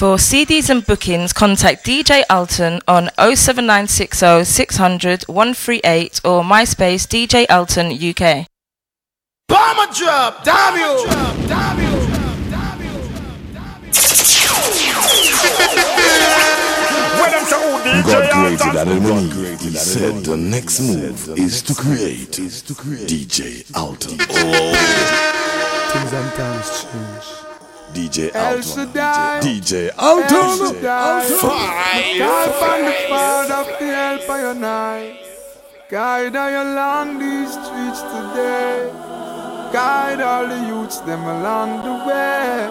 For CDs and bookings, contact DJ Alton on 07960 600 138 or MySpace DJ Alton UK. Bomber drop, damn you! God created Adam and Eve. He said the next move is to create DJ Alton. Things and times change. DJ El Alton. DJ El Alton. Find the part of the help of your night. Guide I along these streets today. Guide all the youths them along the way.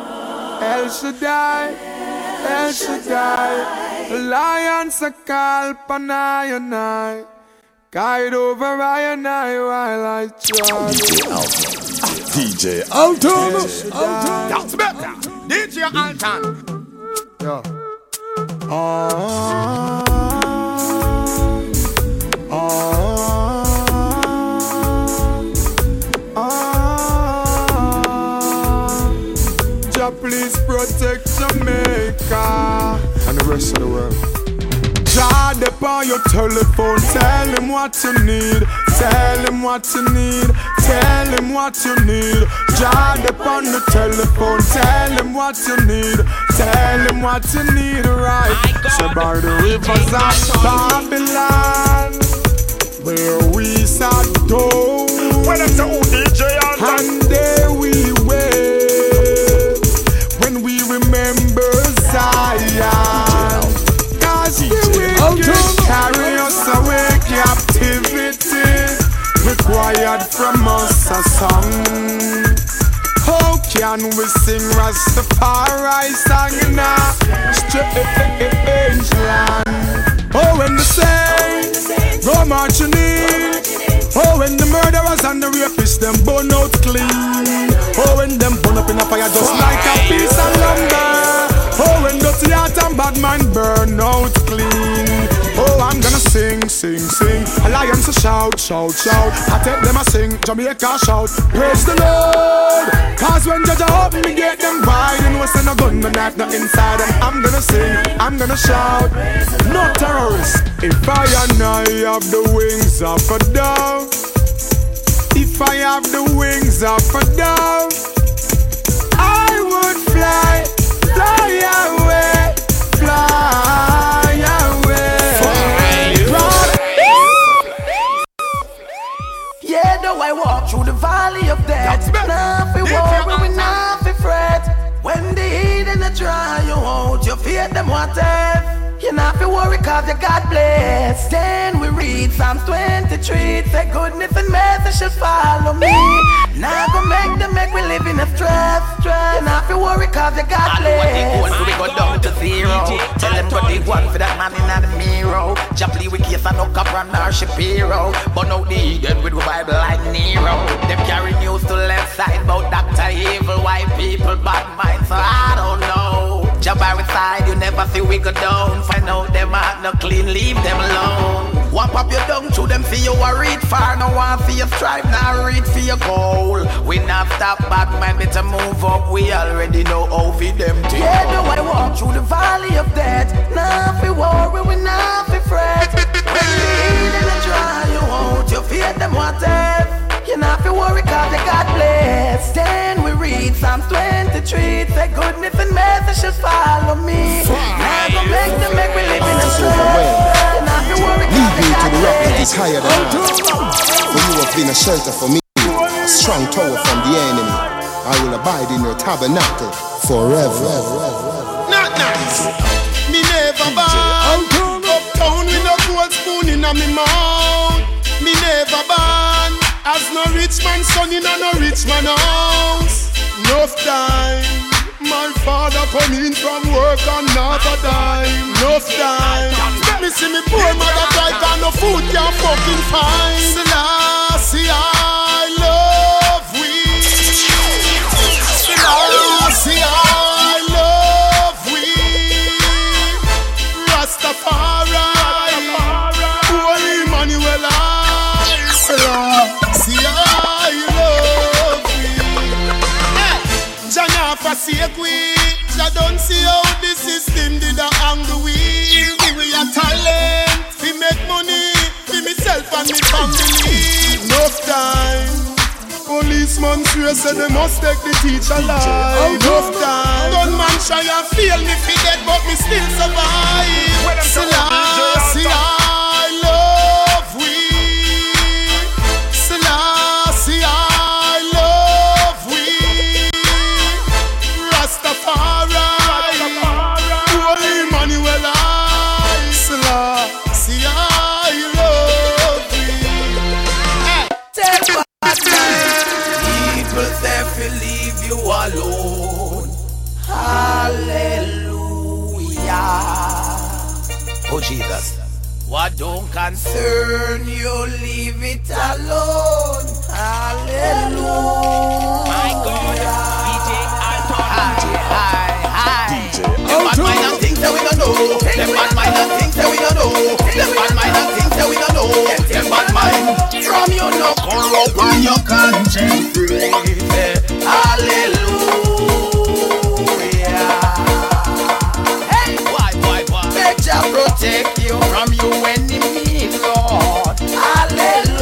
El Shaddai, El Shaddai. Lions are called upon I and I. Guide over I and I while I try. DJ Alton. That's better. DJ Alton. Yeah. Ah, ah, ah. Jah please protect Jamaica and the rest of the world. Jah dep on your telephone, tell him what you need, tell him what you need, tell him what you need. Jah dep on the telephone, tell him what you need, tell him what you need, right? So by the rivers of Babylon, where we sat down, and there we Required from us a song How can we sing Rastafari song a strange land? Oh, when the saints go marching in Oh, when the murderers and the rapists them burn out clean Oh, when them burn up in a fire just like a piece of lumber Oh, when dirty heart and bad man burn out clean. Oh, I'm gonna sing, sing, sing. Alliance a shout, shout, shout. I take them a sing, Jamaica shout. Praise the Lord. Cause when Judge open me get them you know, say no gun, no knife, no inside them. I'm gonna sing, I'm gonna shout. No terrorists. If I and I have the wings of a dove. If I have the wings of a dove. I would fly, fly away, I walk through the valley of death. Now fi worry, we now fi fret. When the heat and the dry you out, you fear them what if. You not fi worry cause you got blessed. Then we read Psalms 23. Say goodness and mercy shall follow me. Now go make them make we live in a stress, stress. You not fi worry cause you got blessed. we go down to zero. Tell them to dig one for that man in the mirror. Chapley with case and no Capron or Shapiro. But now the Eden with Bible like Nero. Them carry news to left side about Dr. Evil, white people, bad minds. So I don't know. Jabari side, you never see we go down. Find out them heart no clean, leave them alone. Wamp up your down to them for you a read far. No one for your strive, now read for your goal. We not stop back, man, better move up. We already know how for them to Yeah, though I walk through the valley of death. Now fi worry, we now fi fret. When heat and the dry you out, you fear them what if. You not fi worry cause you got blessed. Then we read Psalms 23. Say goodness and mercy shall follow me. Now go make them make we live in a stress. You not fi worry cause Lead you me to the rock that is higher than I. For you have been a shelter for me, a strong tower from the enemy. I will abide in your tabernacle forever. Not nice. Me never born. Uptown with no gold spoon in a me mouth. As no rich man son in a no rich man house. Enough time. My father come in from work and not a dime. Enough time. Me see me poor mother cry no food can fucking find. Selassie, ah. We. Not forsake we. Jah don't see how this is Slim did a hang the wheel. We a talent. We make money. For myself and me family. Enough time. Policeman swear say they must take the teacher life. Enough time. Gunman try and feel me fi dead, but me still survive. Selassie, I Hallelujah. Oh Jesus. What don't concern you, leave it alone. Hallelujah. My God. DJ Alton. Hi, hi, hi. Them bad mind and things that we don't know. Them bad mind and things that we don't know. Them bad mind and things that we don't know. Them bad mind. From you no corrupt and your conscience free. Hallelujah. Protect you from your enemy, Lord. Hallelujah.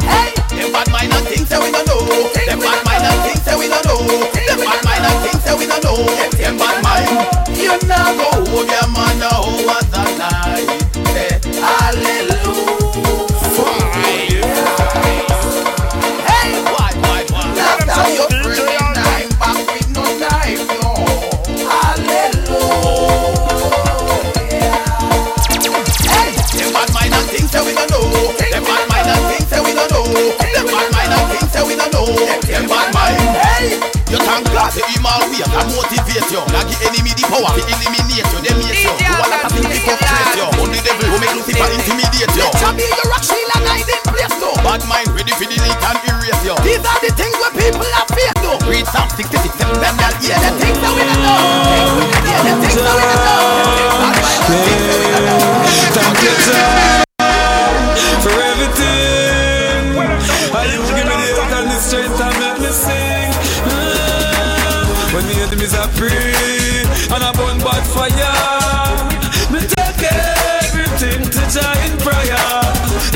Hey, them bad mind and things that we don't know. Them bad mind and things that we don't know. Them bad mind and things that we don't know. Them bad mind. You go hold your man over the night. Hallelujah. Them bad mind. Hey, you thank God the email we can motivate you. Like the enemy the power to eliminate you. Them hate you. Do a lot of things to frustrate you. Only devil who make Lucifer intimidate you. Let be your rock shield and hiding place too. Bad mind ready for delete and erase you. These are the things where people are fear to. Read Psalm 66, 7, them y'all hear the things that we don't know. Yeah, the things that we don't know. Bad mind and things that we don't know. Thank you, Enemies are free and I burn bad fire, me take everything to Jah in prayer.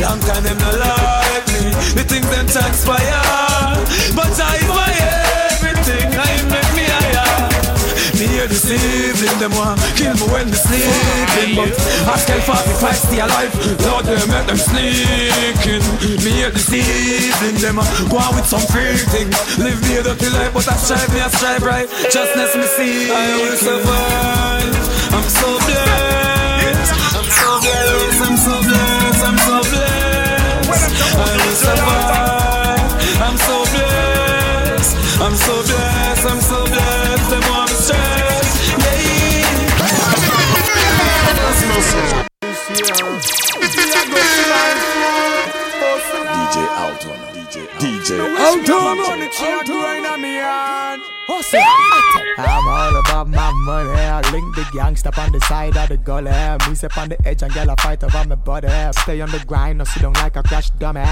Long time them no like me, the things them transpire, but Jah Evening, them want kill me when they sleeping But I scale 45 stay alive, Lord they make them sneaking. Me hear the evening, them go on with some free things Live me a dirty life, but I strive, me I strive right Justness me see I will survive, I'm so blessed. I'm so blessed, I'm so blessed, I'm so blessed. I will survive, I'm so blessed. I'm so blessed, I'm so blessed DJ Alton. DJ DJ I'm all about my money. I link the gangsta on the side of the gully. Me step on the edge and girl a fight over my body. Stay on the grind, no sit down like a crash dummy.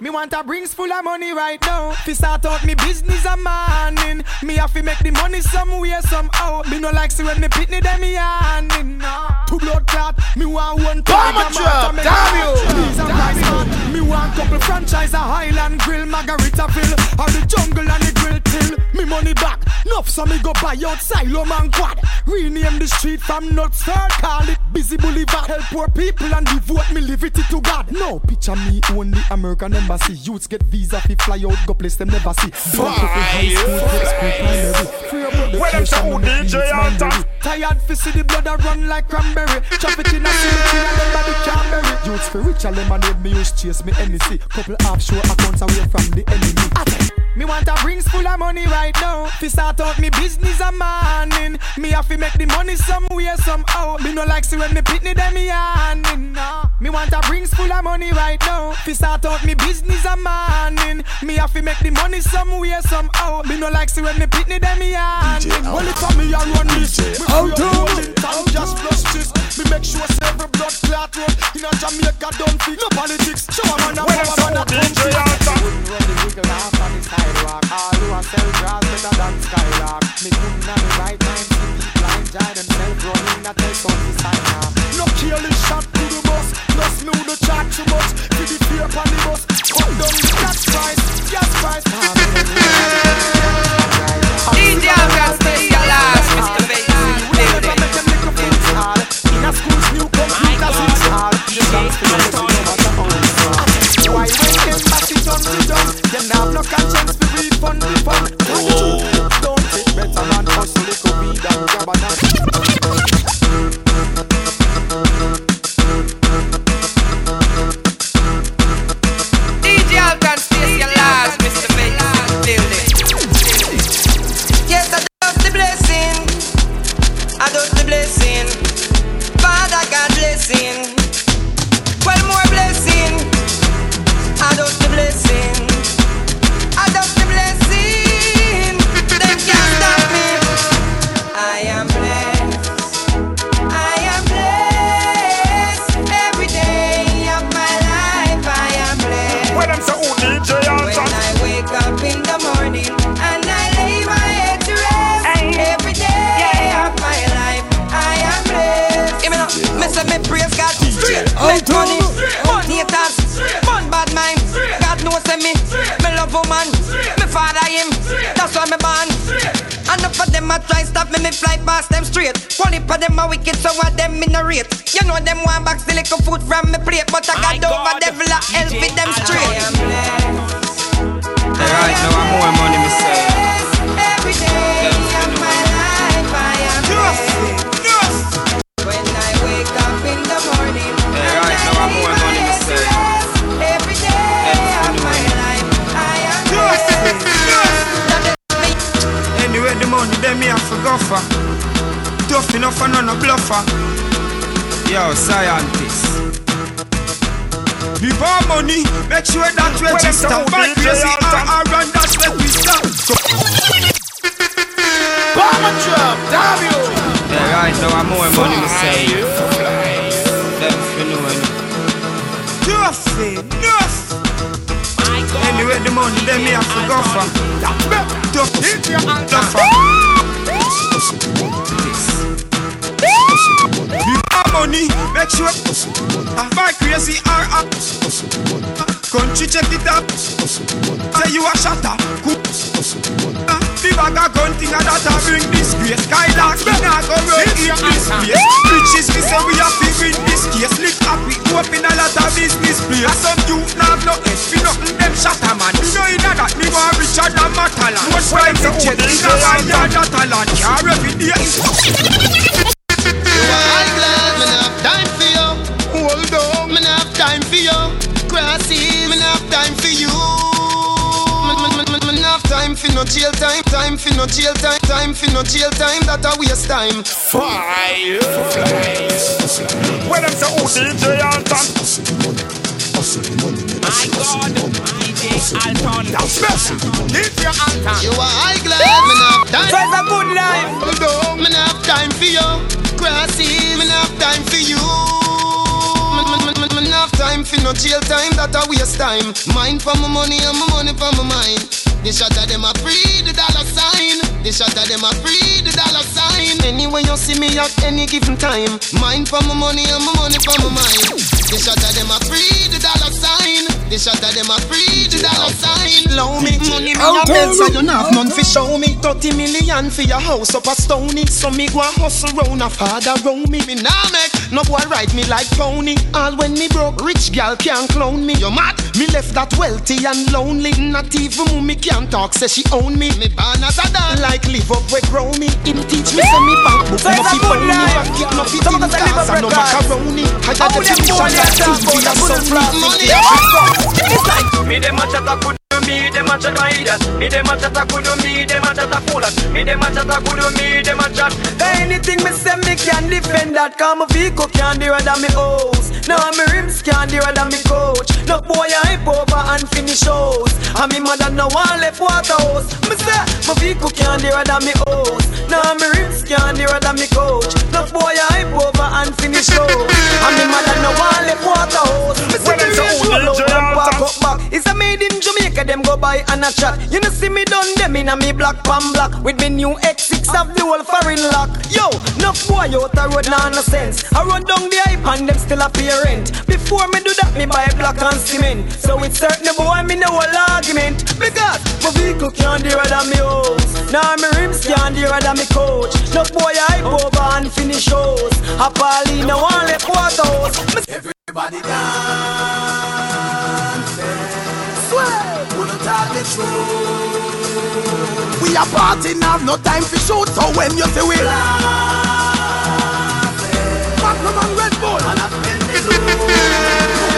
Me want a brings full of money right now. Fi start out me business a morning. Me have to make the money somewhere somehow. Me no like see when me pitney them me handing. No. Two blood clot. Me want one Bomber drop, damn you. Me want couple franchise a Island Grill, Margaritaville, or the jungle and the grill till me money back. Nuff so me go buy out Silo Man Quad. Rename the street from Nuts Third, call it Busy Boulevard. Help poor people and devote me liberty to God. No picture me only. the American embassy. Youths get visa fi fly out, go place them never see. Bump up in high school, grade school, primary. Free up the Well, them church say, and "Oh, DJ needs Alton." mandatory. Tired fi see the blood a run like cranberry. Chop it in a cemetery and them body can't bury. Rich and lemonade me use chase me NEC. Couple offshore accounts away from the enemy. Me want a rings full of money right now. Fi start out me business a morning. Me have to make the money somewhere somehow. Me no like see when me pitney them me. Nah. Me want a rings full of money right now. Fi start out me business a morning. Me have to make the money somewhere somehow. Me no like see when me pitney them me. DJ Only for me I run this. The money, time just plus this. Me make sure every blood clot road. In a Jamaica, don't think no politics. Show a man a Anyway, the money them me have to go for. Tough, tougher. Before money, make sure. Buy crazy RR. Country check it up. Say you a shatter. Cool. The bag of gun thing that a bring disgrace. Skylark, we not go run in this place. Riches, we say we have to win this case. Up, we open a lot of business place. Some youth now have no head, fi nothing them shatter man. You know in that, me want Richard and Matalan. Most private jet, in a one yard that a land. Car every day. I'm no jail time, time for no jail time, time for no jail time. That a waste time. Fire. When them say oh, who DJ Alton. My God, DJ Alton. DJ Alton. You are high glad me not time. So it's a good life. Hold on, me not have time for you. Grassy, me not have time for you. Me, not have time for no jail time. That a waste time. Mine for my money and my money for my mind. The shot of them a free the dollar sign. This shot of them a free the dollar sign. Anyway you see me at any given time. Mine for my money and my money for my mind. The shot of them a free the dollar sign. The shot of them a free the dollar sign. Low me money me a belt so you not none fi show me. Thirty million for your house up a stony. So me go a hustle round a father round me. Me nah make no boy ride me like pony. All when me broke, rich gal can't clone me. You mad? Me left that wealthy and lonely. Not even mommy can talk, say she own me. Me born as a dog, like live up where grow me. Him teach me say me bank book no a fi good phony. life. Pocket no fi tin of us a live cars and no macaroni. I got the fish and that talk TV about and the some good money. Me dem a chatta kudu, me dem a chatta idas. Me dem a chatta kudu, me dem a chatta foolas. Me dem a chatta kudu, me dem a chat. Anything me say me can defend that Cause my vehicle can't do than me house Now my rims can't do than me coach No boy I hype over and finish house And me mother no one left water house Me say my vehicle can't do than me house Now my rims can't do than me coach No boy I hype over and finish show. And me mother no and a chat. You know see me done them in a me black pan black with me new X6 of the whole foreign lock. Yo, no boy out the road nah no sense. I run down the hype and them still apparent. Before me do that, me buy block and cement. So it's certain boy me no argument because my vehicle can't do than me house. Now my rims can't do than me coach. No boy hype over and finish shows. A Paulina one left water house. Everybody dance. Truth. We are partying, have no time for shoot. So when you say we Magnum and Red Bull.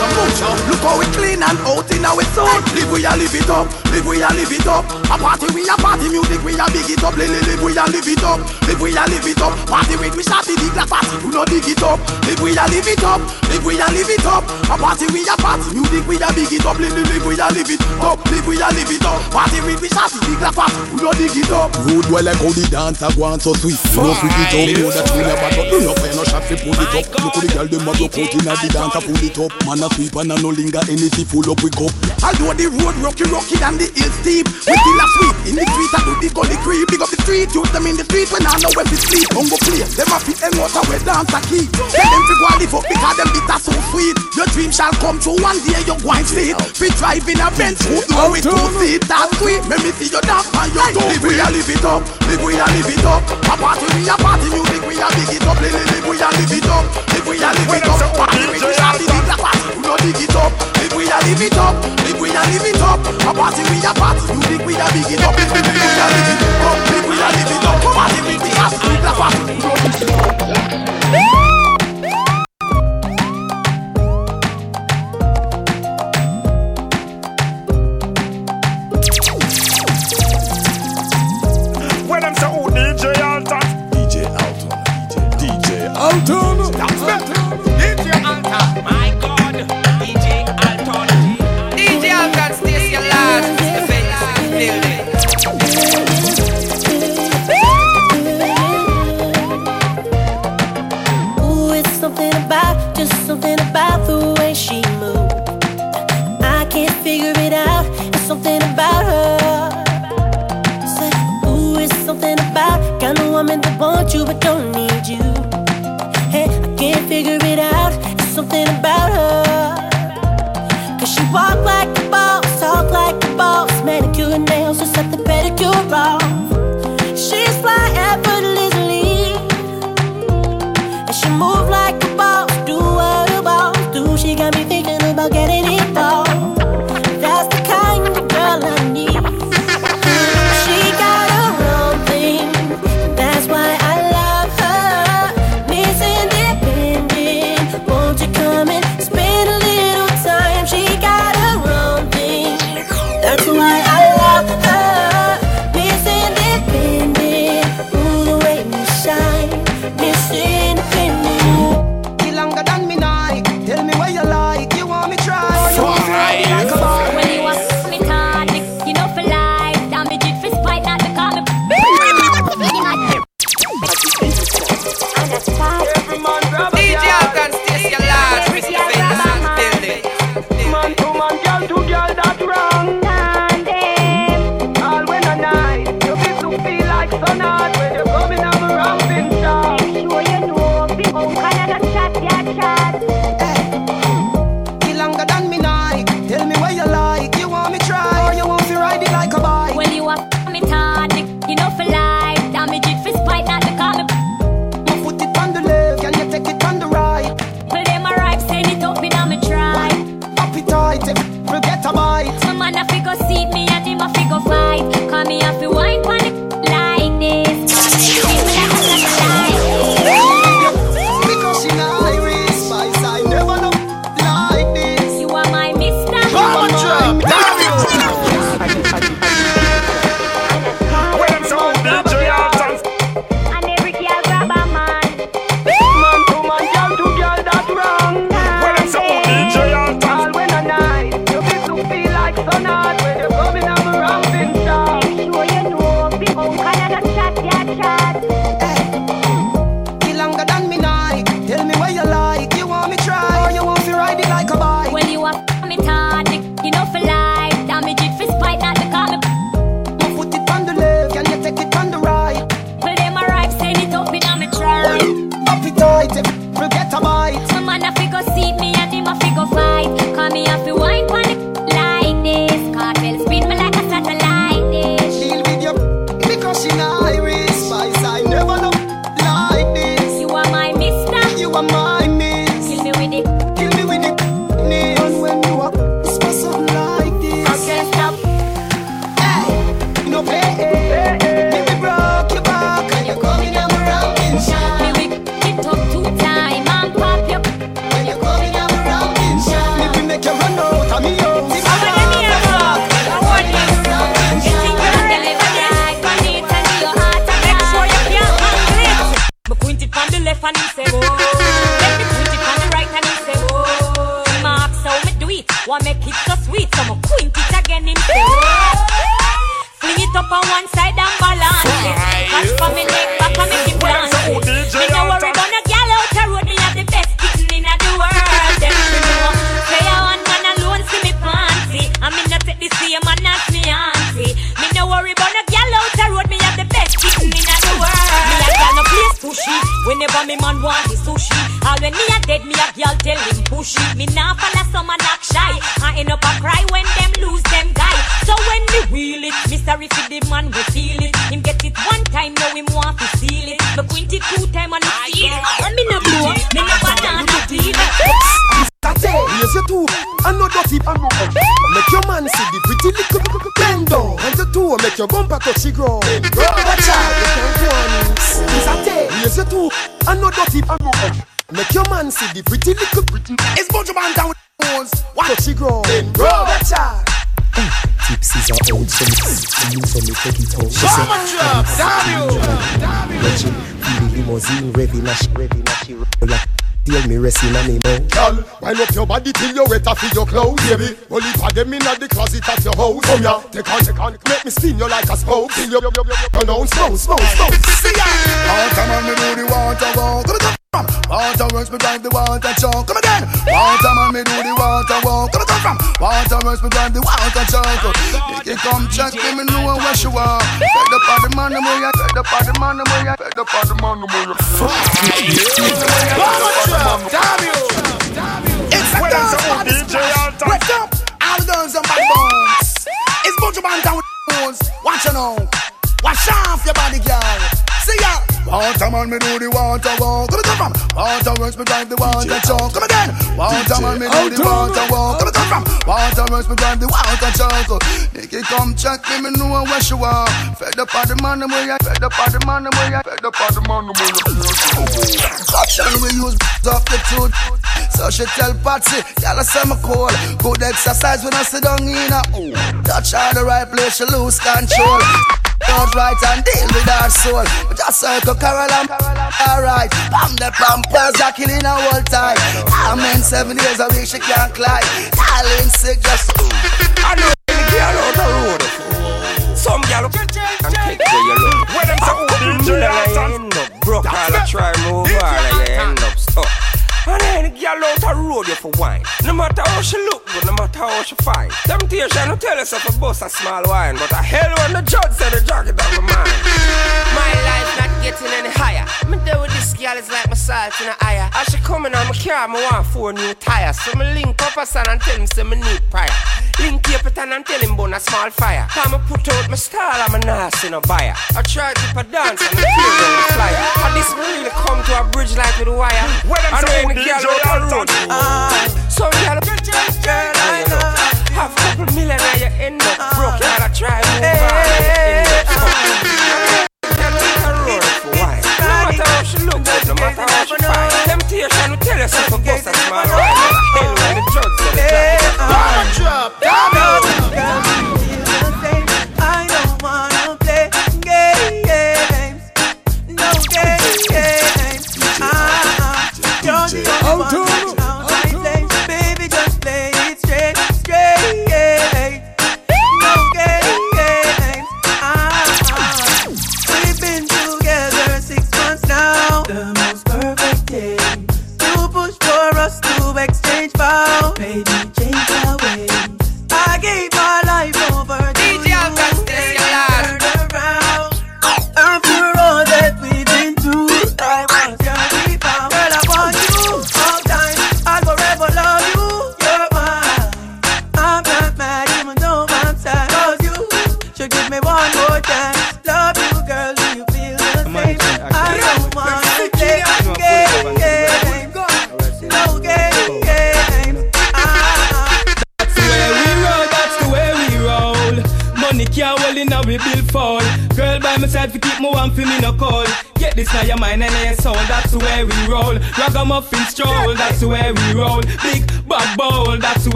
Mucho, mucho. Look how we clean and out in our soul. Live we a live it up, live we a live it up. A party we a party music we a big it up. Live, live we a live it up, live we a live it up. Party with we shot the like party, do not dig it up. Live we a live it up, live we a live it up. A party we a party music we a big it up. Live, live we a live it up, live we a live it up. Party with we shot the like party, do not dig it up. Rude well like how the dancer go on so sweet. Know swing it up, know that we never know fire no shot fi pull it up. Look how the girl dem a go put inna the dance a pull it up. Man a sweep and a no linger anything full up we cup. Although the road rocky rocky and the hill steep We still a sweep. In the street and do the gully creep. Big up the street, use them in the street when I know where to sleep. Don't go play, them a fit and water where dance a key. Tell them to go and live up because them bitter so sweet. Your dream shall come true one day you go and see it Fit drive a Benz, who know it two seat That's sweet, make me see you dance on your toe Live we a live it up, live we a live it up. A party we a party music. We a big it up. Live, live, live we a live it up, live we a live it up. Party we a party big like who know dig it up. Live we a live it up, live we a live it up. A party we a party. Music we a big it up? Live we a live it up, live we a live it up. Party we a party big like party, who know dig it up When them say who DJ Alton. DJ Alton. DJ Alton. That's me something about, just something about the way she moves. I can't figure it out. It's something about her. Say, ooh, it's something about kind of woman that wants you but don't need you. Hey, I can't figure it out. It's something about her. Cause she walk like a boss, talk like a boss, manicure and nails, just set the pedicure off. She's fly effortlessly. And she move wind up your body till you wet off your clothes, baby. Only for them in the closet at your house. Oh, come here, take on, take on, make me spin you like a spoke. Till you, know, slow, slow, slow. See ya. Water man, me do the water walk. Come on, from water works, me drive the water choke. Come again. Water man, me do the water walk. Come on, from water works, me drive the water choke. If you come check me, me know where you are. Fed up on the man, the way, fed up on the man, the way, fed up on the man, the way. Fuck Damn you! Girls and bad bones. It's Buju Banton with bones. Watch you now. Wash off your body, girl. See ya. Water man, me do the water walk. Come come from. Water works, me drive the water choke. Come again. Water man, me do the water walk. Come come from. Water works, me drive the water choke. Nikki, come check me, me know where you are. Fed up on the man, the way I fed up on the man, the way I fed up on the man, the way I. Action we use off the tooth. So she tell Patsy, y'all say me cool. Good exercise when I sit down in a touch her the right place, she lose control. Don't right and deal with our soul. But just circle Carol and alright. Pam the pampers are killing her whole time. I'm in seven days a week she can't climb. Darling sick just. I know any girl out the road. Some girl up and take where you look. When them say, oh, DJ you end up broke, all I try move all and you end up stuck. And any girl out the road you for wine. No matter how she look good, no matter how she fine. Temptation will tell us if a bust a small wine, but a hell when the judge said the jacket of my mind. My life not getting any higher. Me deal with this girl is like my salt in a eye. As she coming on my car, me want four new tires. So me link up a son and tell him say me need prior. Link Capitan and tell him burn a small fire. Time me put out my style, I'm a nasty no buyer. I try to keep a dance and I tear down the flyer. And this me really come to a bridge like with a wire. I know any girl out the road. Ah, so girl, girl, I know. Have a couple million and you end up broke. Gotta try move on. End up stuck. Girl out the road for wine. No matter how she look no matter how she fine. Temptation will tell us if a bust a small ride. Hell when the drugs are the Bomb drop, uh. damn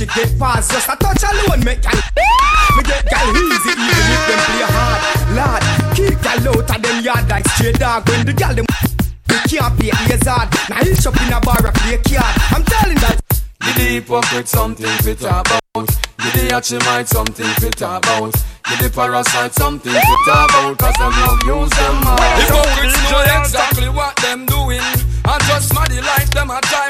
she get past. Just a touch alone, make gal. Me get gal easy, even if them play hard. Lad, keep gal out of them yard like straight dog. When the gal them they can't pay ears hard. Now he shop in a bar a play card. I'm telling that. You the hypocrite something fit talk about. You the might something fit talk about. Give the parasite something to talk about Cause them love use them all Hypocrites know exactly what them doing And just smarty like them a try ruin So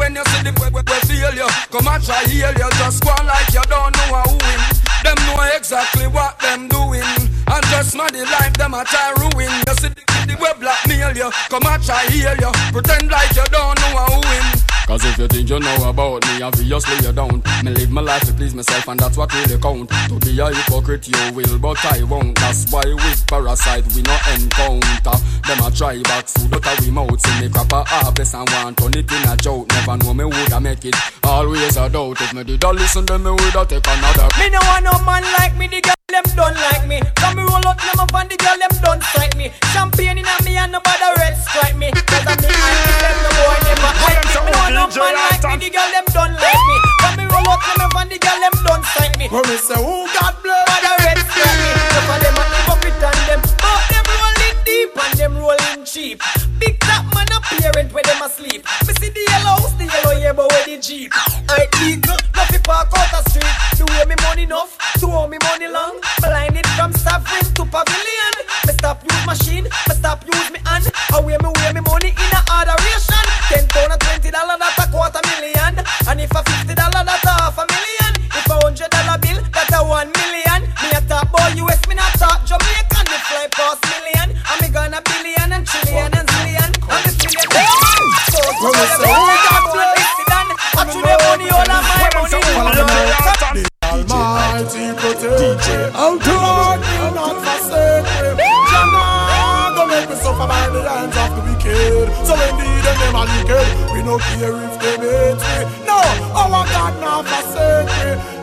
when you see the we, we, feel you Come and try heal you Just go like you don't know who win. Them know exactly what them doing. And just smarty life them a try ruin. You see the, the we blackmail you Come and try heal you. Pretend like you don't know who win Cause if you think you know about me, obviously you don't. Me live my life to please myself, and that's what really count. To be a hypocrite, you will, but I won't. That's why with parasite we no encounter. Them a try back food out we mouth. See me crap a harvest and want turn it in a joke. Never know me woulda make it. Always a doubt. If me did a listen, then me woulda take another. Me no want no man like me, the girl them done like me. From me roll out them up and the girl them done strike me. Champagne in a me and nobody red strike me. Cause I'm the them me. Me want no man like me, the girl them done like me. From me roll out up and the girl them done strike me. When me say who got blood, Nobody red strike me. Some of them a give up and them, but them rolling deep and them rolling cheap. Big top man a parent where them asleep. Me see the yellow house, the yellow yeah, but where the jeep. I eagle, nothing park out the street. The way me money enough, to owe me money long. Blind it from sovereign to pavilion. Me stop use machine, me stop use me hand. Me wear me wicked. We no care if they hate me. No, our God not forsake me.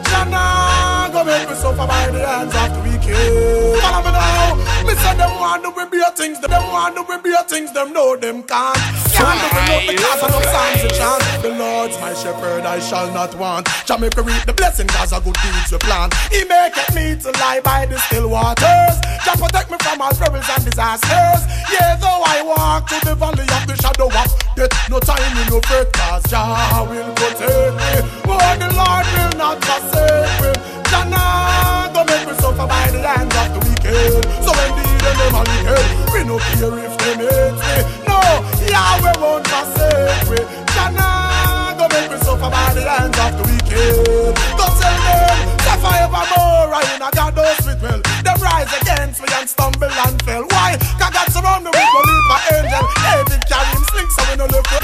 Suffer by the hands of the wicked. Follow me now. Me say them want to be beer things. Them want to be beer things. Them know them can't. Can't do enough because of no songs to chant. The Lord's my shepherd, I shall not want. Jamaica reap the blessing cause of good deeds we plant. He maketh me to lie by the still waters. Jah protect me from all perils and disasters. Yeah, though I walk through the valley of the shadow of death, no time in no fret, cause Jah will protect me. Oh, the Lord will not forsake me. Nah go make me suffer by the hands of the wicked. So indeed them them are wicked, we no care if them hate me. No, Yahweh won't forsake me. Nah go make me suffer by the hands of the wicked. Go tell them, suffer evermore, I in a God knows with well. Them rise against me and stumble and fell. Why? Cause God surround me with my little angel. David carry him sling so we no for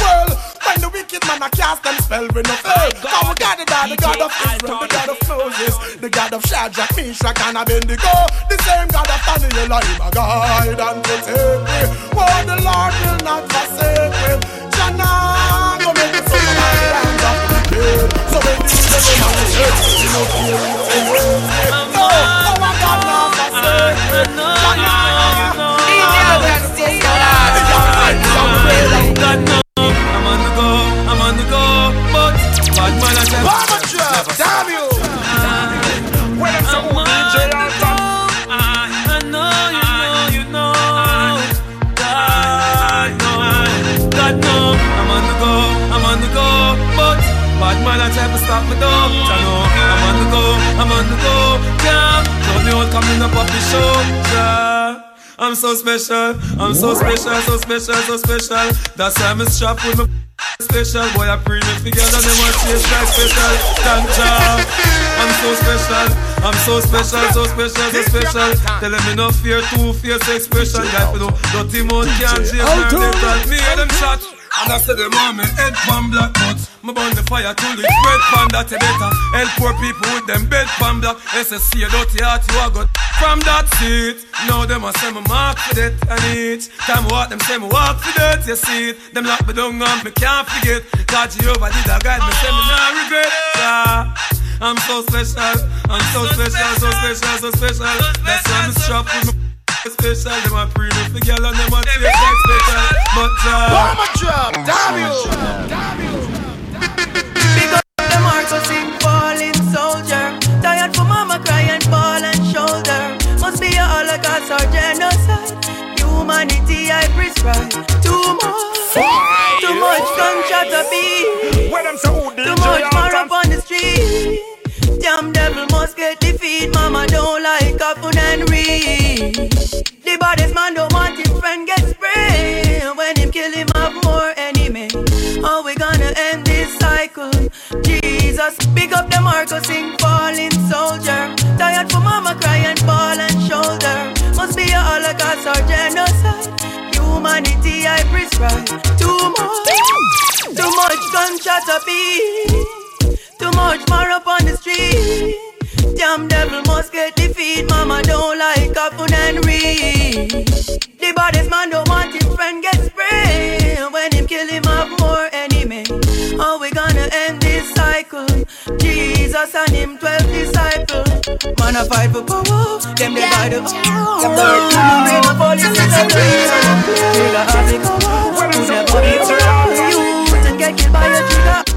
Well, when the wicked man a cast them spell we no fail. Cause we got it by the God of Israel, the God of Moses, the God of Shadrach, Meshach and Abednego. The same God of Daniel, him a guide and protect me. Oh, the Lord will not forsake me. Jana, go make suffer by the hands wicked. So when the evil them are wicked, we no fear if they hate me. No, our oh, God not forsake me. Jana, God no, I'm so special, I'm so special, so special, so special. That's why I'm strapped with my special. Boy, I pray me together, they want to like special. Thank. I'm so special, I'm so special, so special, so special. Tell them me no fear, two fierce expression. Guy, you know, dirty mouth can't mental. Me hear them shot. And I say them on me head pan black nuts Me burn the fire to the bread pan that you better Help poor people with them bed pan black SSC a dirty heart you a got From that seat Now them a say me mark for that and each Time walk them say me walk for that you see. It Them lock me down and me can't forget. God Jehovah did a guide me say me not regret. Yeah. I'm so special I'm so special, so special, so special. That's why I'm strapped with me special. Them a pre the girl and them a taste like special. But uh, Bomber drop, damn you. Big up the mark, so sing falling soldier. Tired for mama crying, ball and shoulder. Must be a holocaust or genocide. Humanity I prescribe. Too much, too much gunshot to be. When them so Too much Damn devil must get defeat. Mama don't like happen and read. The baddest man don't want his friend get sprayed. When him kill him have more enemy. How we gonna end this cycle? Jesus, pick up the Marcos, sing falling soldier. Tired for mama crying, ball and shoulder. Must be a holocaust or genocide. Humanity I prescribe. Too much, too much gunshot to beat. Too much more up on the street. Damn devil must get defeat. Mama don't like happen and read. The baddest man don't want his friend get sprayed. When him kill him have more enemy. How we gonna end this cycle? Jesus and him twelve disciples. Man a fight for power. Them they buy the Them the police is a Nigga have it Who never be you and get killed by a trigger.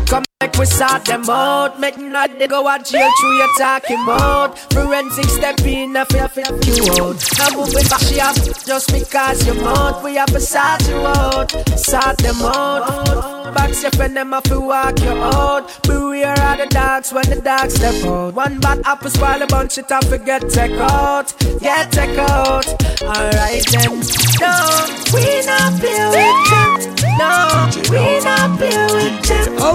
Make we sort them out. Make not they go out jail through your talking about Forensic step in a fear fit you out. Now moving back she up just because you're out We have to sort you out Sort them out Box your friend them have to walk you out. Beware of the dogs when the dogs step out. One bad apple spoil a bunch it and forget take out. Yeah take out. Alright then. No, we not play with them No, we not play with them No,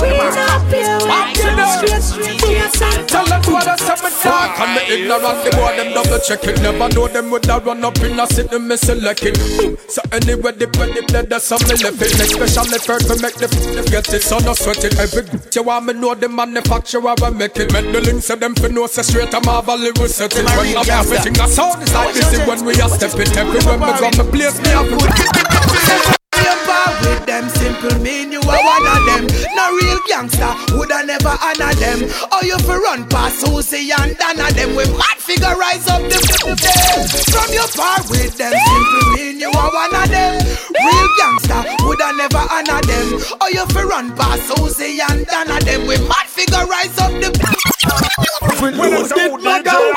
we not play with them Straight, straight, straight Tell them what I said me talk. And the ignorant, the boy them double check it. Never know them would have run up in a them me select it. Boom. So anyway, the the blood that's some me left it. Make special effort to make the f*** get it. So no sweat it. Every good you want me know the manufacturer will make it. Make the links of them for know say straight I'm a value will set it. When I'm everything I sound is like this When we are stepping everywhere me go me place me have to Bar with them simple mean you are one of them. No real gangster woulda never honor them. Oh you fi run past Susie and Donna them We mad figure rise up the them From your bar with them simple mean you are one of them. Real gangster woulda never honor them. Oh you fi run past Susie and Donna them We mad figure rise up the We lose it, my girl.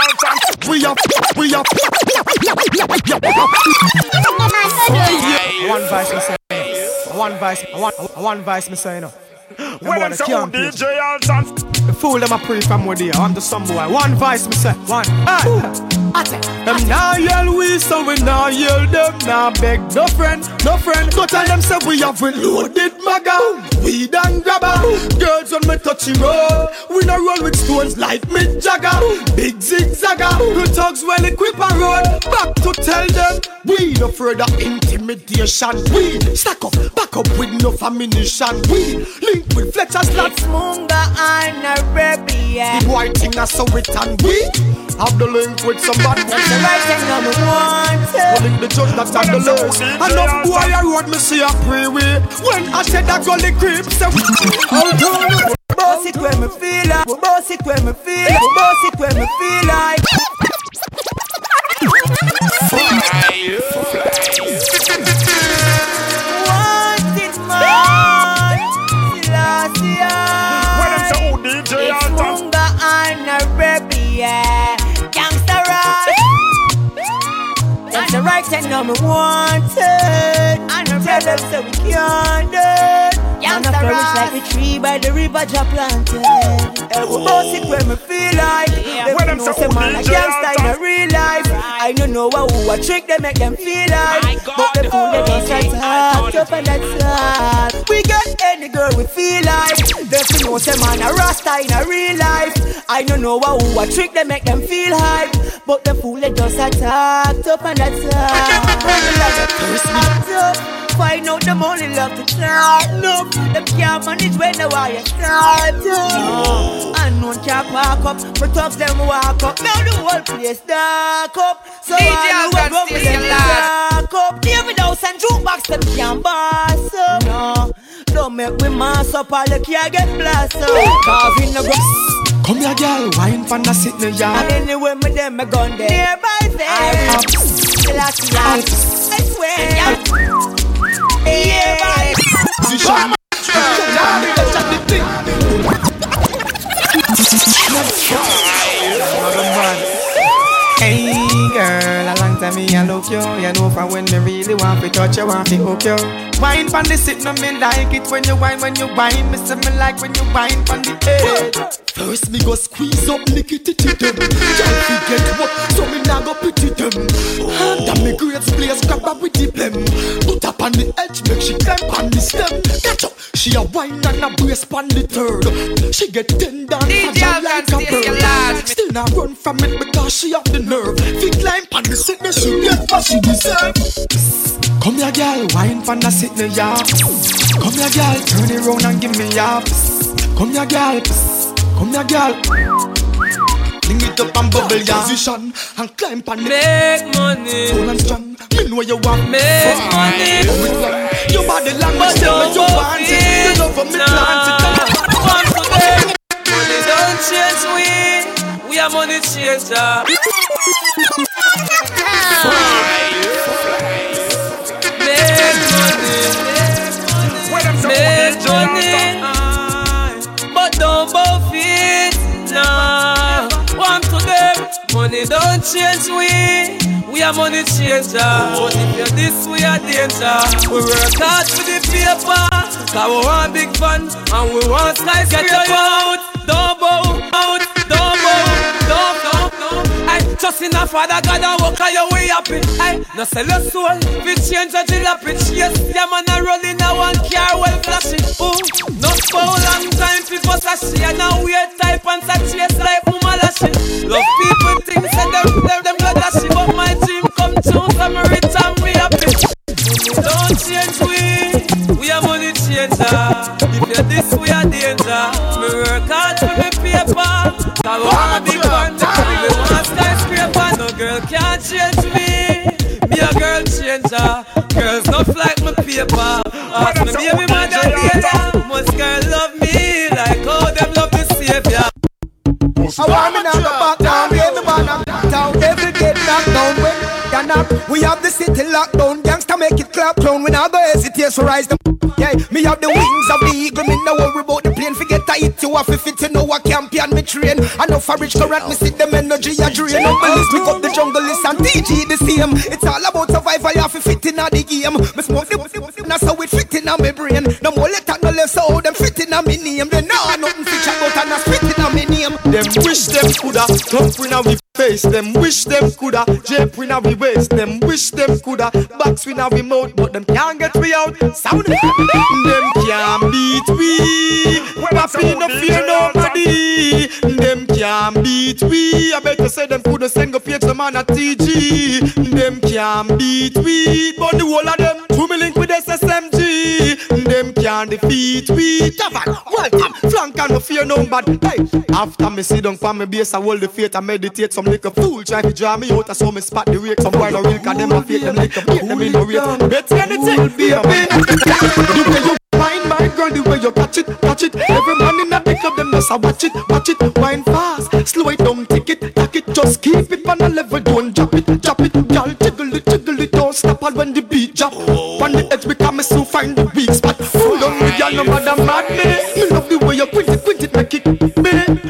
We up, we up. One vice, say. One vice, one, one vice, me say, no. When them say, oh, DJ Alton. The fool them a pre from where they are. I'm the some boy. One vice, me say. One. Hey. Them now yell we, so we now yell them. Now beg no friend, no friend. Go tell them say we have we loaded maga. We done grabber. Girls on me touchy road. We no roll with stones like Mick Jagger. Big zigzagger. The thugs well equipped and road. Back to tell them we no further intimidation. We stack up, back up with no ammunition. We link with Fletcher's lads. Munga and Arabia The boy thing a so it and we have the link with some bad boys. The right thing number one We link the judge that's on the list. Enough boy I road me see a pray way. When I said that gully creep, say hold on. Boss it where me feel like Boss it where me feel like Boss it where me feel like Want That's the right thing number wanted And tell them so we can't. do it And I flourish like a tree by the river just planted. We boss it when me feel like? They When them know say, say oh, man a DJ gangsta in a real life. I don't know what who a trick they make them feel like. But the fool they just like hard up and that's hard We get any girl we feel like. They feel know say man a rasta in a real life. I don't know what who a trick they make them feel hype But the fool they just attacked up and that's hard Find out them only love to turn up Them can't manage when they wire start. Up And no can park up But tough them walk up. Now the whole place dark up. So DJ who Alton go still them dark up. David House and jukebox them can't boss up. No, don't make we mass up All the can't get blast up. Cause in the ground Come here, girl, wine from the sitting in yard. And anyway, me them a gun there. Nearby there. I Last last I swear Hey girl, a long time me a look you. You know from when me really want to touch you, want to hook you. Wine pon the sit, no me like it when you wine, when you wine. Me say me like when you wine pon the edge. First me go squeeze up lickety to them Can't forget what, so me nah go pity them Under me grades place grab her with the them Put on the edge make she climb on the stem. Catch up, she a wine and a brace pon the third. She get tender and fragile like a bird. Still not run from it because she have the nerve. Fi climb on the sickness she get what she deserve. Come here, girl, wine pon the me ya. Come here, girl, turn it round and give me ya. Come here, girl, come here, girl. Bring it up and bubble ya. Position and climb on it Make money. Tall and strong, me know you want Make money. Oh, your body But language, tell me you want it You love for me plant it One for them. Money don't change we. We are money changer. Make Money don't change we. We are money changer. But if you're this, we are danger. We work hard for the paper. Cause we want big fun. And we want skyscraper. Get out. Don't bow out. I just in a father God and walk on your way happy. I no sell your soul. We change a jalopy. Yes, yeah man a rolling a one car well flashy. Ooh, no for long time people sashi and now weird type and chase like mumalashi. Love people think say them them them glad she but my dream come true. So me rich and me happy. Don't change we, we are money changer. If you're this, we are danger. Can't change me. Me a girl changer. Girls not like my paper. Ask me baby mother later. Must girl love me like how them love the savior. I want me now go back down, baby man knock down. Every gate knock down when you knock. We have the city locked down. Gangsta make it clap clown. We now go hesitate so rise them. Yeah, me have the wings of the eagle. Me no worry about the plane. Forget I hit you off if it you know I champion me train. I know for rich correct me see them energy a drain. Unbelievable, pick up the jungle list and TG the same. It's all about survival. You have to fit in the game. Me smoke the that's how it fit in my brain. No more letter, no less, so them fit in my name. They know nothing fit about and I spit in my name. Them wish them coulda. Thump in we face Them wish them coulda. Jape in our waist Them wish them coulda. Box in our mouth But them can't get we out. Sound Them can't beat we. Papi no fear nobody. Them can't beat we. I better say them coulda send go page the man at TG Them can't beat we. But the whole of them Two me link with SSMG Them can't defeat we. Javan Welcome. Flank and no fear nobody. Hey After me sit down for me base I hold the faith I meditate Some little fool try to draw me out I saw me spot the rake Some boy no real cause them a fake Them a bait them in no rate Bet anything baby The Mind my girl, the way you catch it, catch it. Every man in the club, them just a watch it, watch it. Wine fast, slow it down, take it, take it. Just keep it on a level, don't drop it, drop it. Girl, jiggle it, jiggle it, don't stop it when the beat drop. On the edge, become me so find the weak spot. Full on me, girl, no matter mad me. Love the way you quint it, quint it, make it me.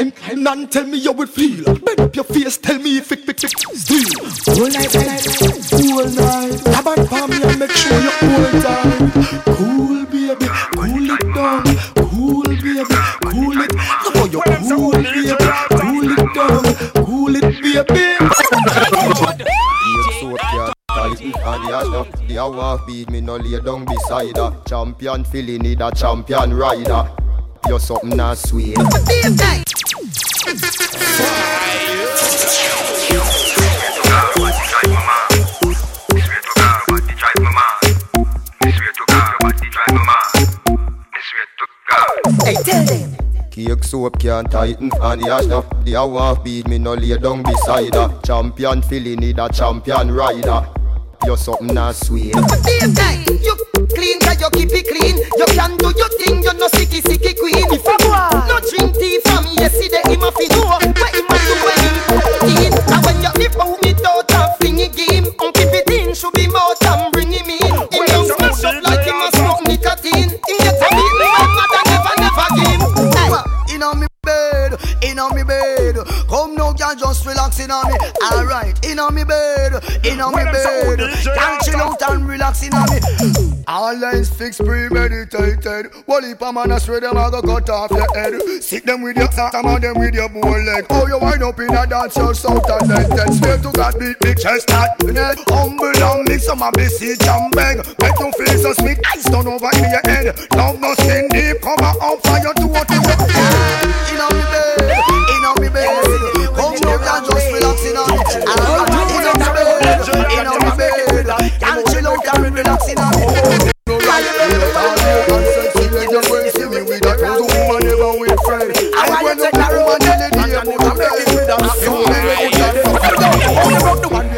Girl, climb, climb, climb, and tell me how it feel. Bend up your face, tell me if it, it, it still. Whole night, whole night. Grab on for me and make sure you hold tight. Cool baby, cool it down. Cool baby, cool it. Look how you cool baby, cool it down. Cool it baby. And The hour beat me no lay down beside her Champion feeling need a champion rider You're something not sweet soap can't tighten on the ash now. The hour beat me no lay down beside her Champion feeling need a champion rider You're something not sweet you clean, cause you keep it clean. You can do your thing, you're no sicky, sicky queen. If I in on me. Alright, in on me bed, in on me bed. Can't chill out and relax in on me. All lines fixed, premeditated. Well, if a man a swear them, I go cut off your head. Sit them with your arm and them with your bow leg. Oh, you wind up in a dance, you're so talented. Swear to God, beat me chest, that net. Humble and mix some of this jam bang. Make you feel so sweet, ice down over in your head. Love no skin deep, come on fire to what you want. And me.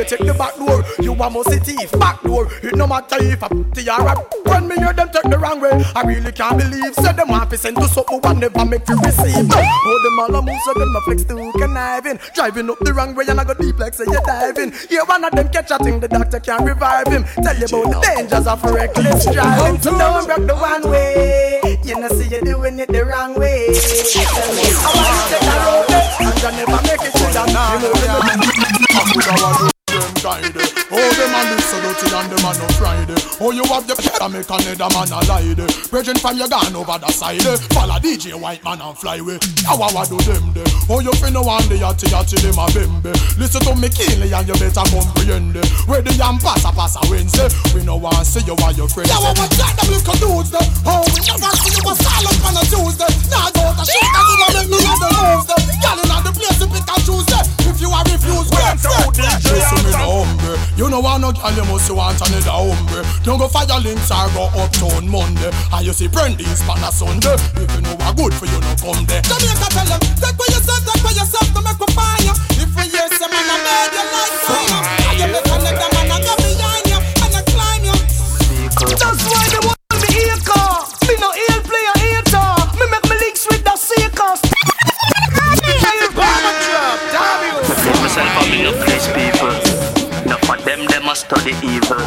The check the back door. You a musty city back door. It no matter if a p***y or a When me hear them take the wrong way, I really can't believe. Said them want to send to something one never make you receive. Oh, them all a move, so them a flex to conniving. Driving up the wrong way and I go deep like say you diving. Yeah, one of them catch a thing, the doctor can't revive him. Tell you about the dangers of reckless driving. I'm broke the one way. You know, see you doing it the wrong way. And them man no Friday. Oh, you have the pepper make another man a lie. Brethren from your gone over the side. Follow DJ White Man and fly away. How I do them de. Oh, you no one the yachty yachty them a bembe. Listen to me keenly and you better comprehend. eh. Where the yam pass a pass a Wednesday. We no want see you and your friends. Yeah, well, what's that? Them little dudes de. Oh, we never see you a silent on a Tuesday. Now go to shit and you make me know the moves de. Girl in the place to pick and choose de. If you are refused, well, me no hombre. You know want no girl, you must want another hombre. Don't go fire links or go uptown Monday. And you see Brandy's pan a Sunday. If you know what good for you, no come there. Jamaica tell them, take for yourself, take for yourself, to make a fire. If we hear some man a made you like a study evil.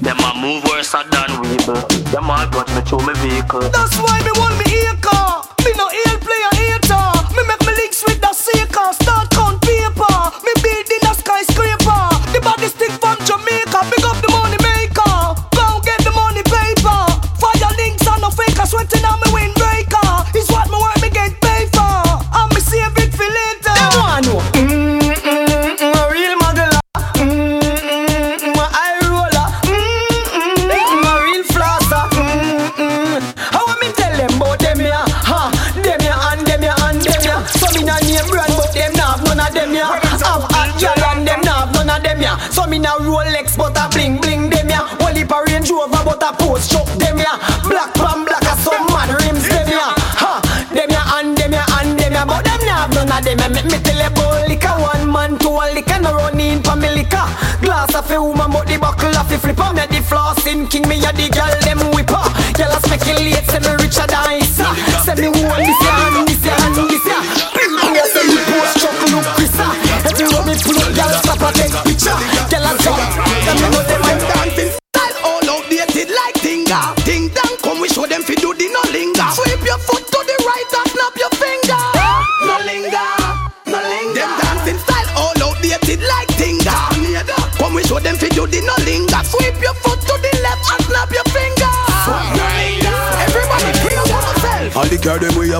Them a move worse than weevil. Them a got me through my vehicle. That's why me want me here Rolex, but a bling bling them ya. Well, a Range Rover, but a post truck them ya. Black pan black, a some mad rims them ya. Ha, them ya and them ya and them ya, but them nah have none of them. Make me tell you about liquor, one man to a liquor, no run in for me liquor. Glass of a woman, but the buckle of a flipper. Me the flossing king, me a the girl them whipper. Girl a speculate, say me richer than Issa. Say me and this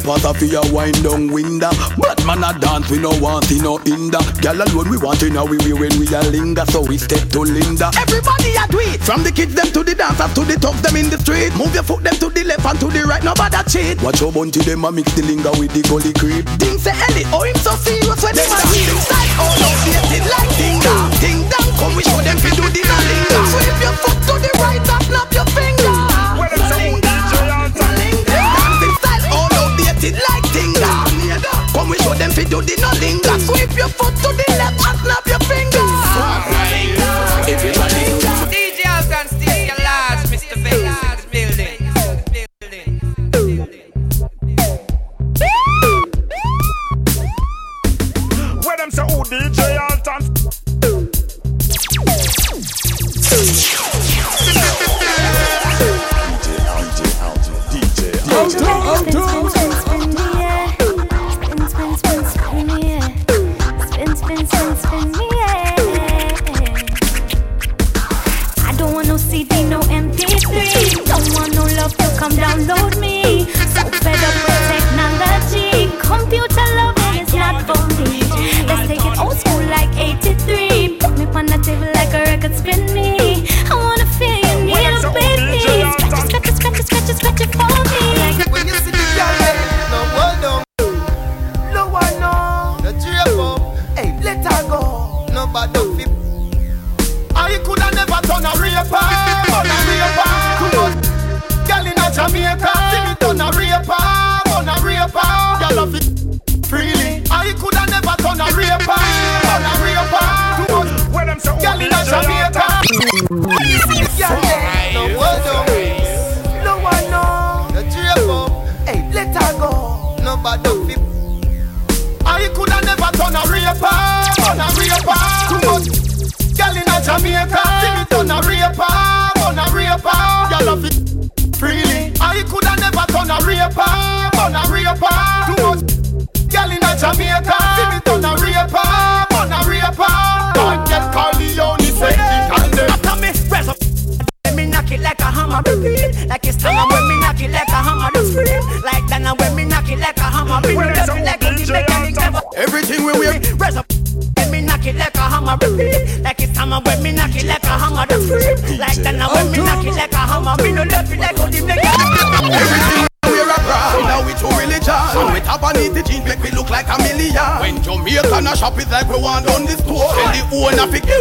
girl them way up out of your wind down window. But man a dance, we no want it no hinder. Girl alone we want in a we we when we a linger, so we step to Linda. Everybody a do it From the kids them to the dancers to the thugs them in the street Move your foot them to the left and to the right Nobody cheat Watch your bunty them a mix the linger with the gully creep. Ding say Ellie Oh him so serious when them a sing Style all outdated like ding dong Ding dong Come we show them fi do the no linger Sweep your foot to the fi do the no linger Sweep your foot to the left and snap your finger Everybody DJ Alton, still your large, Mr. Vegas building. Where them say, oh, DJ Alton. Spin, spin, spin, spin me, yeah.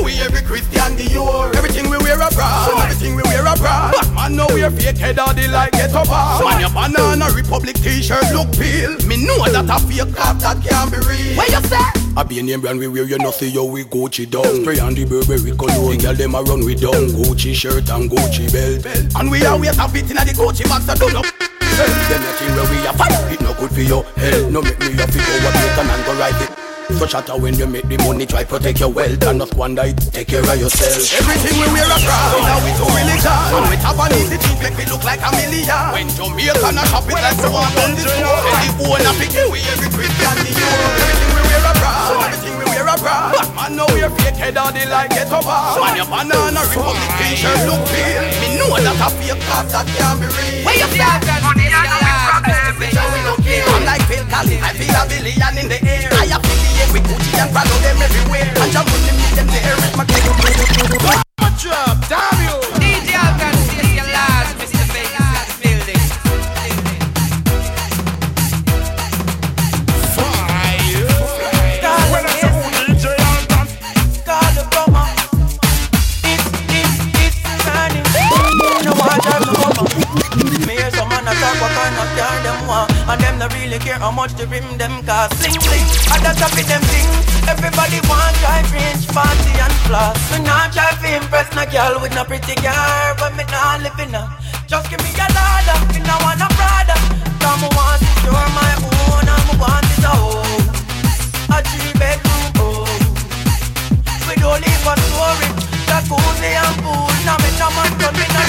We every Christian Dior. Everything we wear a brand. Everything we wear a brand. Man now wear fake head or the like get up Man your banana Republic t-shirt look pale. Me know that a fake crap that can't be real. Where you say? I be a name brand we wear, you know see how we Gucci down Spray on the Burberry cologne, girl them a run we down Gucci shirt and Gucci belt And we are always have it in the Gucci box, so don't Them nothing where we are fight, it no good for your health No make me a figure what you can and go ride it so shatter when you make the money, try to protect your wealth and not squander it. Take care of yourself. Everything we wear a crown, now we too religion. And we tap on the jeans make me look like a million. When Jamaican a shop it like want on the store. And the owner pick we every Christian Dior. Everything we wear a crown, everything we wear a crown. Man now wear fake head or the like get over. Man your banana Republic t-shirt look pale. Me know that a fake cop that can't be real. Where you say? Money and we so we don't care. Like I feel a billion in the air. I affiliate with Gucci and follow them everywhere. And jump on them, meet them my man attack what kind of car them want. And them not really care how much the rim them cost. Sling sling, I just up in them thing Everybody want drive range, fancy and floss Me not try to impress no girl with no pretty car But me not living up Just give me a ladder, me not want a Prada Cause me want secure my own and me want it a home A three bedroom home. We don't live a story. Jacuzzi and pool. Now me no man run me no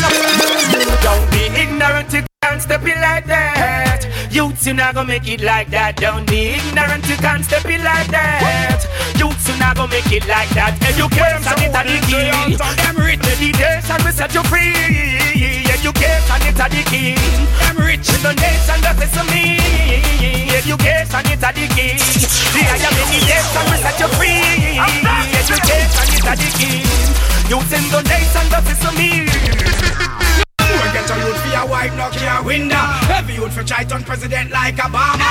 Don't be ignorant, can't step it like that. Youths, you not gonna make it like that. Don't be ignorant, you can't step it like that. Youths, you not gonna make it like that. Education is a the key. Them rich meditation will set you free. Education is a the key. Them rich in the nation that is me. Education is a the key. The higher meditation will set you free. Education is a the key. Youths in the nation that is me. We get a youth for your wife, knock your window. Every youth for try turn president like Obama.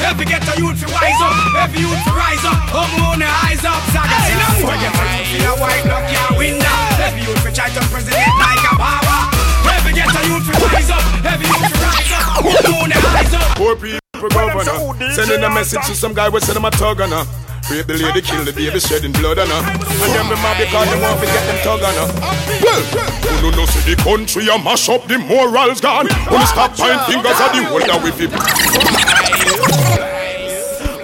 Every get a youth for wise up. Every youth for rise up. Up moon eyes up. Saga hey, no. We get a youth for your wife, knock your window. Every youth for try turn president like Obama. Every get a youth for rise up. Every youth for rise up. Up moon eyes up. Poor people governor Sending a message to some guy with send him a tug on her Rape the lady, kill the baby, shedding blood on her uh, And them be mad because they want to get them tug on her uh, Well, who no know see the country a mash up, the morals gone Wanna stop point fingers at the of with it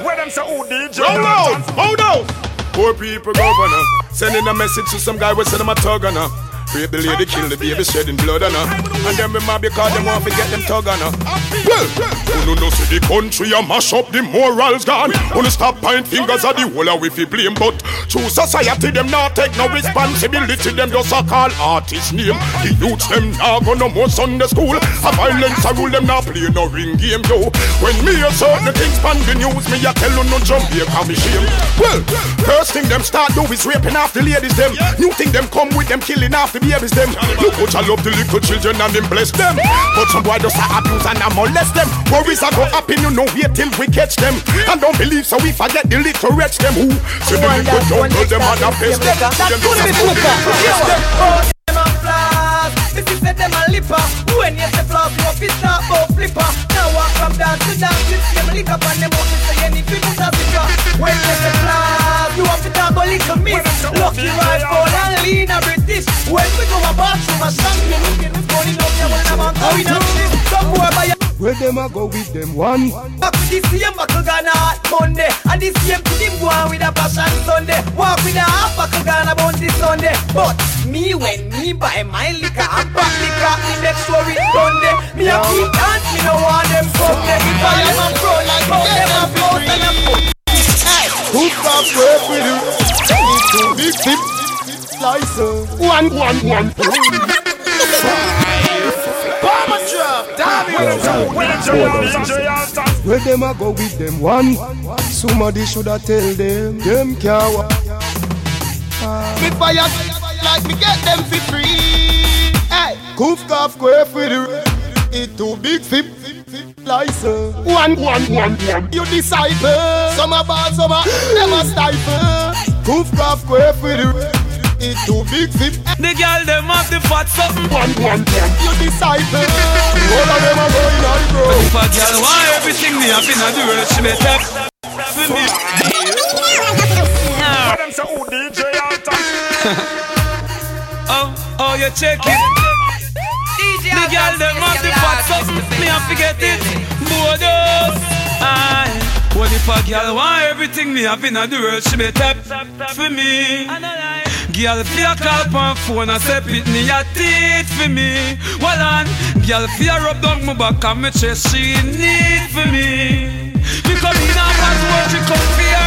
Where them say, oh, DJ. Roll out, bow down Poor people governor Sending a message to some guy with send him a tug on her uh, Rape the lady, kill the baby, shedding blood uh, on her And them be mad because they want to get them tug uh, on her Well, no know see the country a mash up, the morals gone. Wanna stop point fingers at the whole of it blame But true society them not take no responsibility Them just a call artist name. The youths them not go no more Sunday school. A violence a rule them not play no ring game yo. When me a certain things pan the news Me a tell you no Jamaica me shame. Well, first thing them start do is raping the ladies them. New thing them come with them killing off the babies them. Look how I love the little children and them bless them. But some boy just a abuse and a molest them. Worries a go happen you know wait till we catch them. And don't believe so we forget the little wretch them Who? Say them little jungle them and a face them Them. Just a if you say them a lipper When you say flash, you up start about flipper Now walk from dance to dance, you see them lick up on them out, you say any people a zipper When you say flash, little miss. Lucky rifle and lean a British. When we go a bathroom, a champion looking is going up here when I'm on going up shit. Some boy by Where them a go with them one? Back with the same buckle Ghana hot Monday And the same to them go on with a passion Sunday Walk with a half buckle Ghana bounty Sunday But me when me buy my liquor and back liquor sure it done there. Me a keep dance, me no want them come there. If I am a pro like how them a float and a foot Who stop work with you? Need to big tip. License One, one, one. Bomber drop, damn Where them a go with them? One? Somebody shoulda tell them. Them can't. Me fire like me get them for free Goof cough square for the red It too big fit License. One, one, one, one. You disciple Some a bad, some a never stifle. Goof cough square for the It too big fit The girl them have the fat something. One, one, one. You disciple All of them are going on bro But if a girl want everything me up in a the world, she better for me. Them say, oh, DJ Alton. Oh, oh, you check it. The girl them have the fat something. Me have to get it. Bodos. Aye. What if a girl want everything me have in the world, she better for me. Girl, fear call on phone and say pit me a teeth for me. Well on, girl, fear rub down my back and me chest she need for me. Come in and pass what she come fear.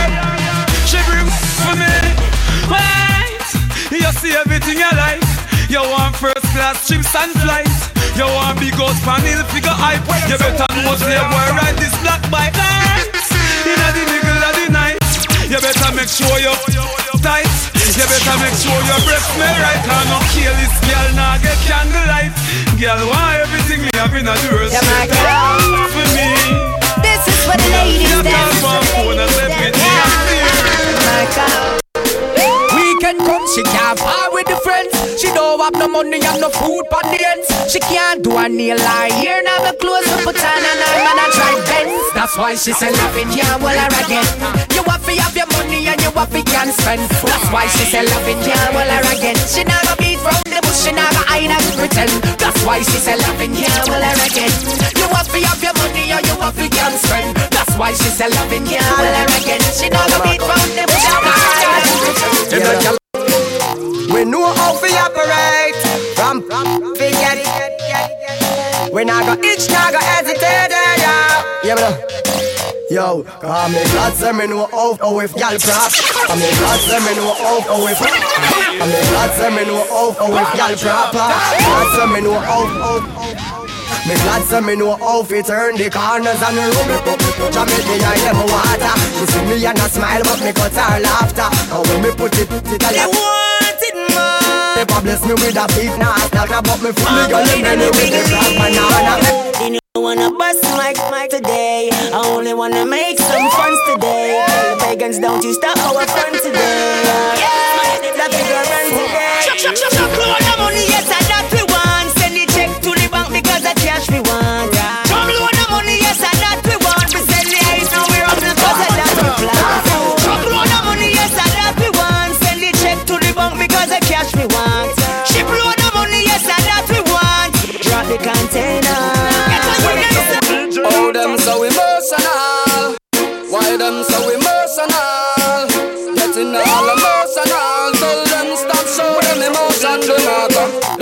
She bring for me. Right, you see everything you like. You want first class trips and flights. You want big house panel figure hype. You better know boy ride this black bike. Inna the middle of the night. You better make sure you tight. You better make sure your breath smell right. I no kill this girl now get candlelight. Girl want everything me have in a world. Yeah, my girl. For me. This is for the ladies You dance. call my phone and say pit me a My girl. She can't part with the friends. She don't have no money and no food for the ends. She can't do a nail eye. Here the clothes to put on and I'm gonna try Benz. That's why she say loving yeah, well I again. You have to have your money and you have to can spend. That's why she say loving yeah, well I again. She never beat from the bush, she never hide and pretend. That's why she say loving yeah, well I again. You have to have your money and you have to can spend. That's why she say loving yeah, well I again. She never beat from the bush, she never hide and pretend. We know how we operate From forget it We not go itch, not go hesitate yeah, yeah, bro. Yo, cause me glad say me know how, how if y'all prop And me glad say me know how, how if And me glad say me know how, how if y'all proper Glad say me know how, how, me glad say me know how fi turn the corners and rub it up Touch me the eye them water She see me and a smile but me cut her laughter And when me put it, it a it more They bless me with a big knife Knock about me fully girl and then with the black banana You know wanna bust mic mic today. I only wanna make some funds today. Tell the pagans don't you stop our fun today. Yeah, that figure run today. Chuck, chuck, chuck, chuck, load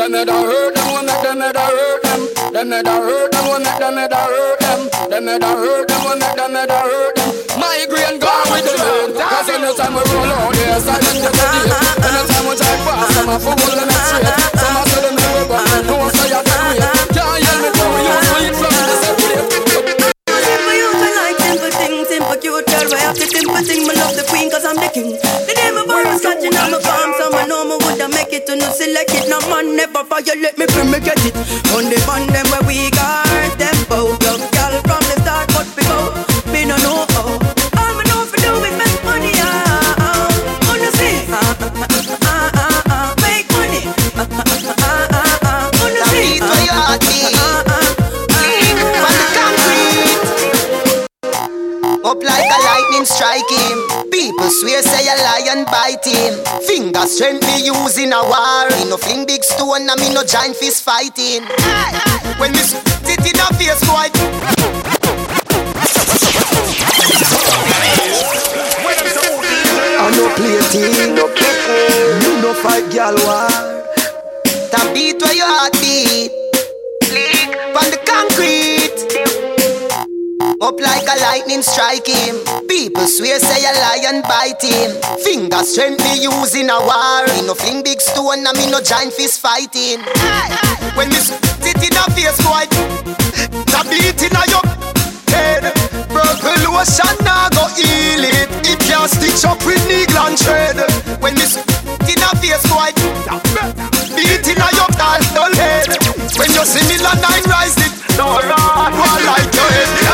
Them head a hurt them, we make them head a hurt them. Them head a hurt them, we make them head a hurt them. Them head a hurt them, we make them head a hurt them. Migraine gone with the rain. Cause anytime we roll out, yeah, silent get the day. Anytime we drive past, some a fool them straight. Some a say them never back. No one say I can wait. Can't hear me now, you sweet from the separate. Simple you I cute girl. Why have to simple thing? Me love the queen cause I'm the king. The day my born was catching on my palm, so I know me woulda make it no it. Man never violate me, free me get it. On the fun them where we got them both. Lightning strike him. People swear say a lion bite him. Finger strength me using a war. Me no fling big stone and me no giant fist fighting. When me sit in a face boy. I no play team, no kissing. You no fight gal war. That beat where your heart Up like a lightning strike him. People swear say a lion bite him. Finger strength me using a war. Me no fling big stone and me no giant fist fighting. When me sit in a face boy, that beat in a your head. Purple lotion now go heal it. It can't stitch up with needle and thread. When me sit in a face boy, beat in a your dull head. When you see me land nine rise it, no run, one like your head.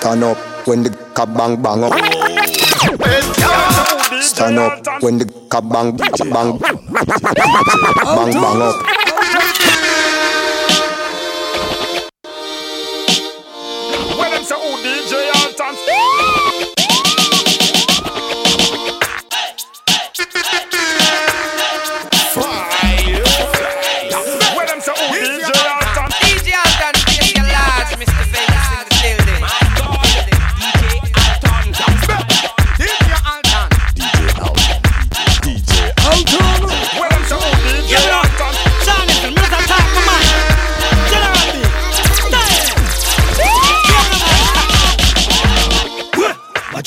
Stand up when the cap bang bang up. Stand up when the cap bang bang bang bang up.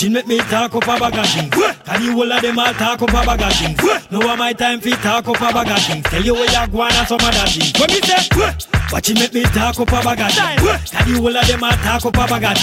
Watching make me talk up a bag of things. Can you all of them all talk up a bag of things? No one my time fi talk up a bag of things. Tell you where you go and some other things. When me say, watching make me talk up a bag of things. Can you all of them all talk up a bag?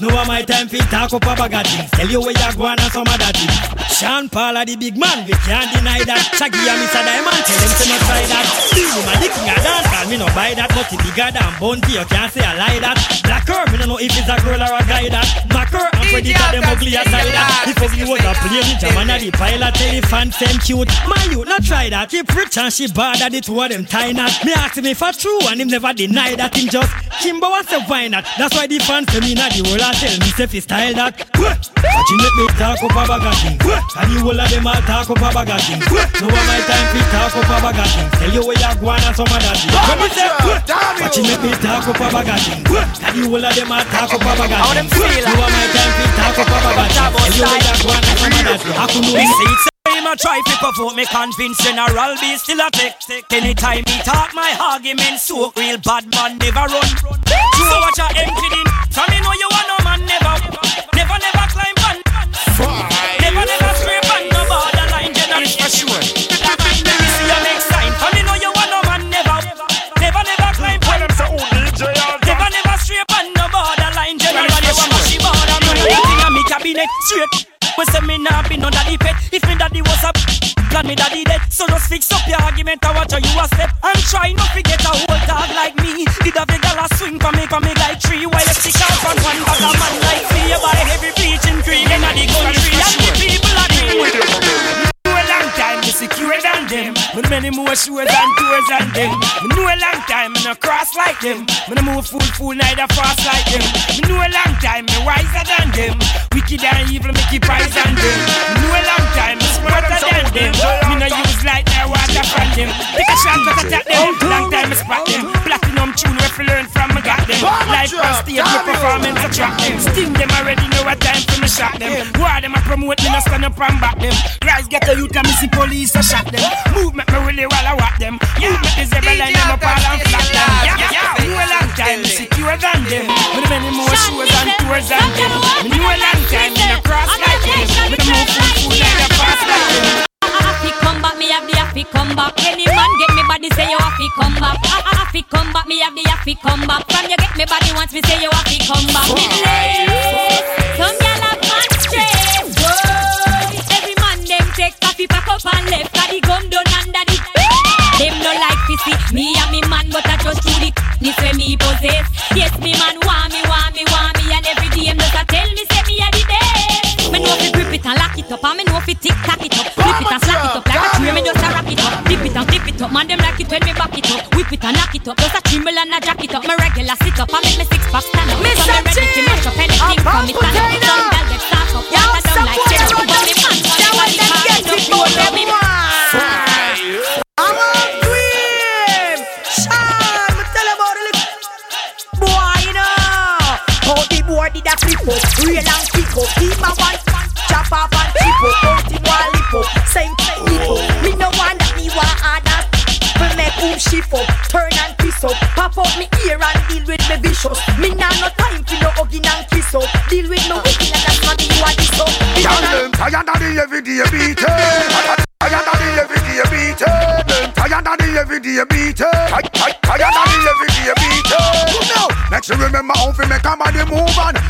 No one my time fi talk up a bag. Tell you where you go and some other things. Sean Paul are the big man, we can't deny that. Shaggy and Mr. Diamond, tell them to not try that. Steve, man, the king of dance, call me no buy that. Nothing bigger than Bounty, you can't say I lie that. Black her, me no know if it's a girl or a guy that. Mac her, and Predator, them ugly aside that. If ugly was a plane, Ninjaman a the pilot, elephant, them cute. My you not try that. If rich and she bad at the two of them tie knot. Me ask him if I true and him never deny that. Him just Kimbo was a why not. That's why the fans say me not the and tell me say fi style that. But you make me talk up a bag of things. And you all of them all talk up a bag of things. No one my time fi talk up a bag of things. Tell you where you go and some other things. When me say, but you make me talk up a bag of things. And you all of them all talk up a bag of things. No one my time fi talk up a bag of things. Tell you where you go and some other things. I could know Me see it say him a try fi provoke me convince General B still a take Anytime he talk my argument soak Real bad man never run. You watch a empty din. From me know you want no man never. Never never climb on. Never never scrape on. No borderline General. For sure. To straight. We say me nah been under the me daddy dead So just fix up your argument and watch how you a step And try not forget a whole dog like me Did a big a swing for me, for me like tree While you stick out on one bag of man like me You buy heavy bleaching cream Inna the country And the people are a long time, me secure than them. With many more shows and tours than them. Me know a long time, me no cross like them. Me no move fool fool, neither fast like them. Me know a long time, me wiser than them. Wicked and evil, me keep eyes on them. Me know a long time, smarter than them. Me no use light nor water from them. Take a shot, attack them. Long time, me spot them. Platinum tune, we learn from got them. Life on stage, me performance attract them. Sting them already, know what time for me shot them. War them a promote, me no stand up and back them. Rise, get a youth and me see police a shot them. Movement me really while I rock them. Movement is every line them up all and flat them. Yeah, a long time, me secure than them. Do many more shows and tours than them. Me a long time, me no cross like them. Me no move full full like a fast like them. Back, me have the happy come back. Any man get me body say you happy come back. Ah, ah, happy come back, me have the happy come back. From you get me body once me say you happy come back. Some gyal have man. Boy, every man them take coffee pack up and left. Got the gum done under the. Them no like to see me and me man, but I just do the this way me possess. Yes, me man want me, want me, want me, and every day him just a tell me say me a the best. Me know fi grip it and lock it up, and me know fi tick tack it up, flip it and slack it up like spray me just a it up. Dip it and dip it up. Man them like it when me back it up. Whip it and knock it up. Just a trimble and a jack it up. Regular sit up I make me six pack stand up. Mr. So me ready to mash up anything from me stand up. Some gal get start up Water down like cherry But me man That. One them get it for them I'm a queen Me Boy How Real and pick up. Keep my one, Chop up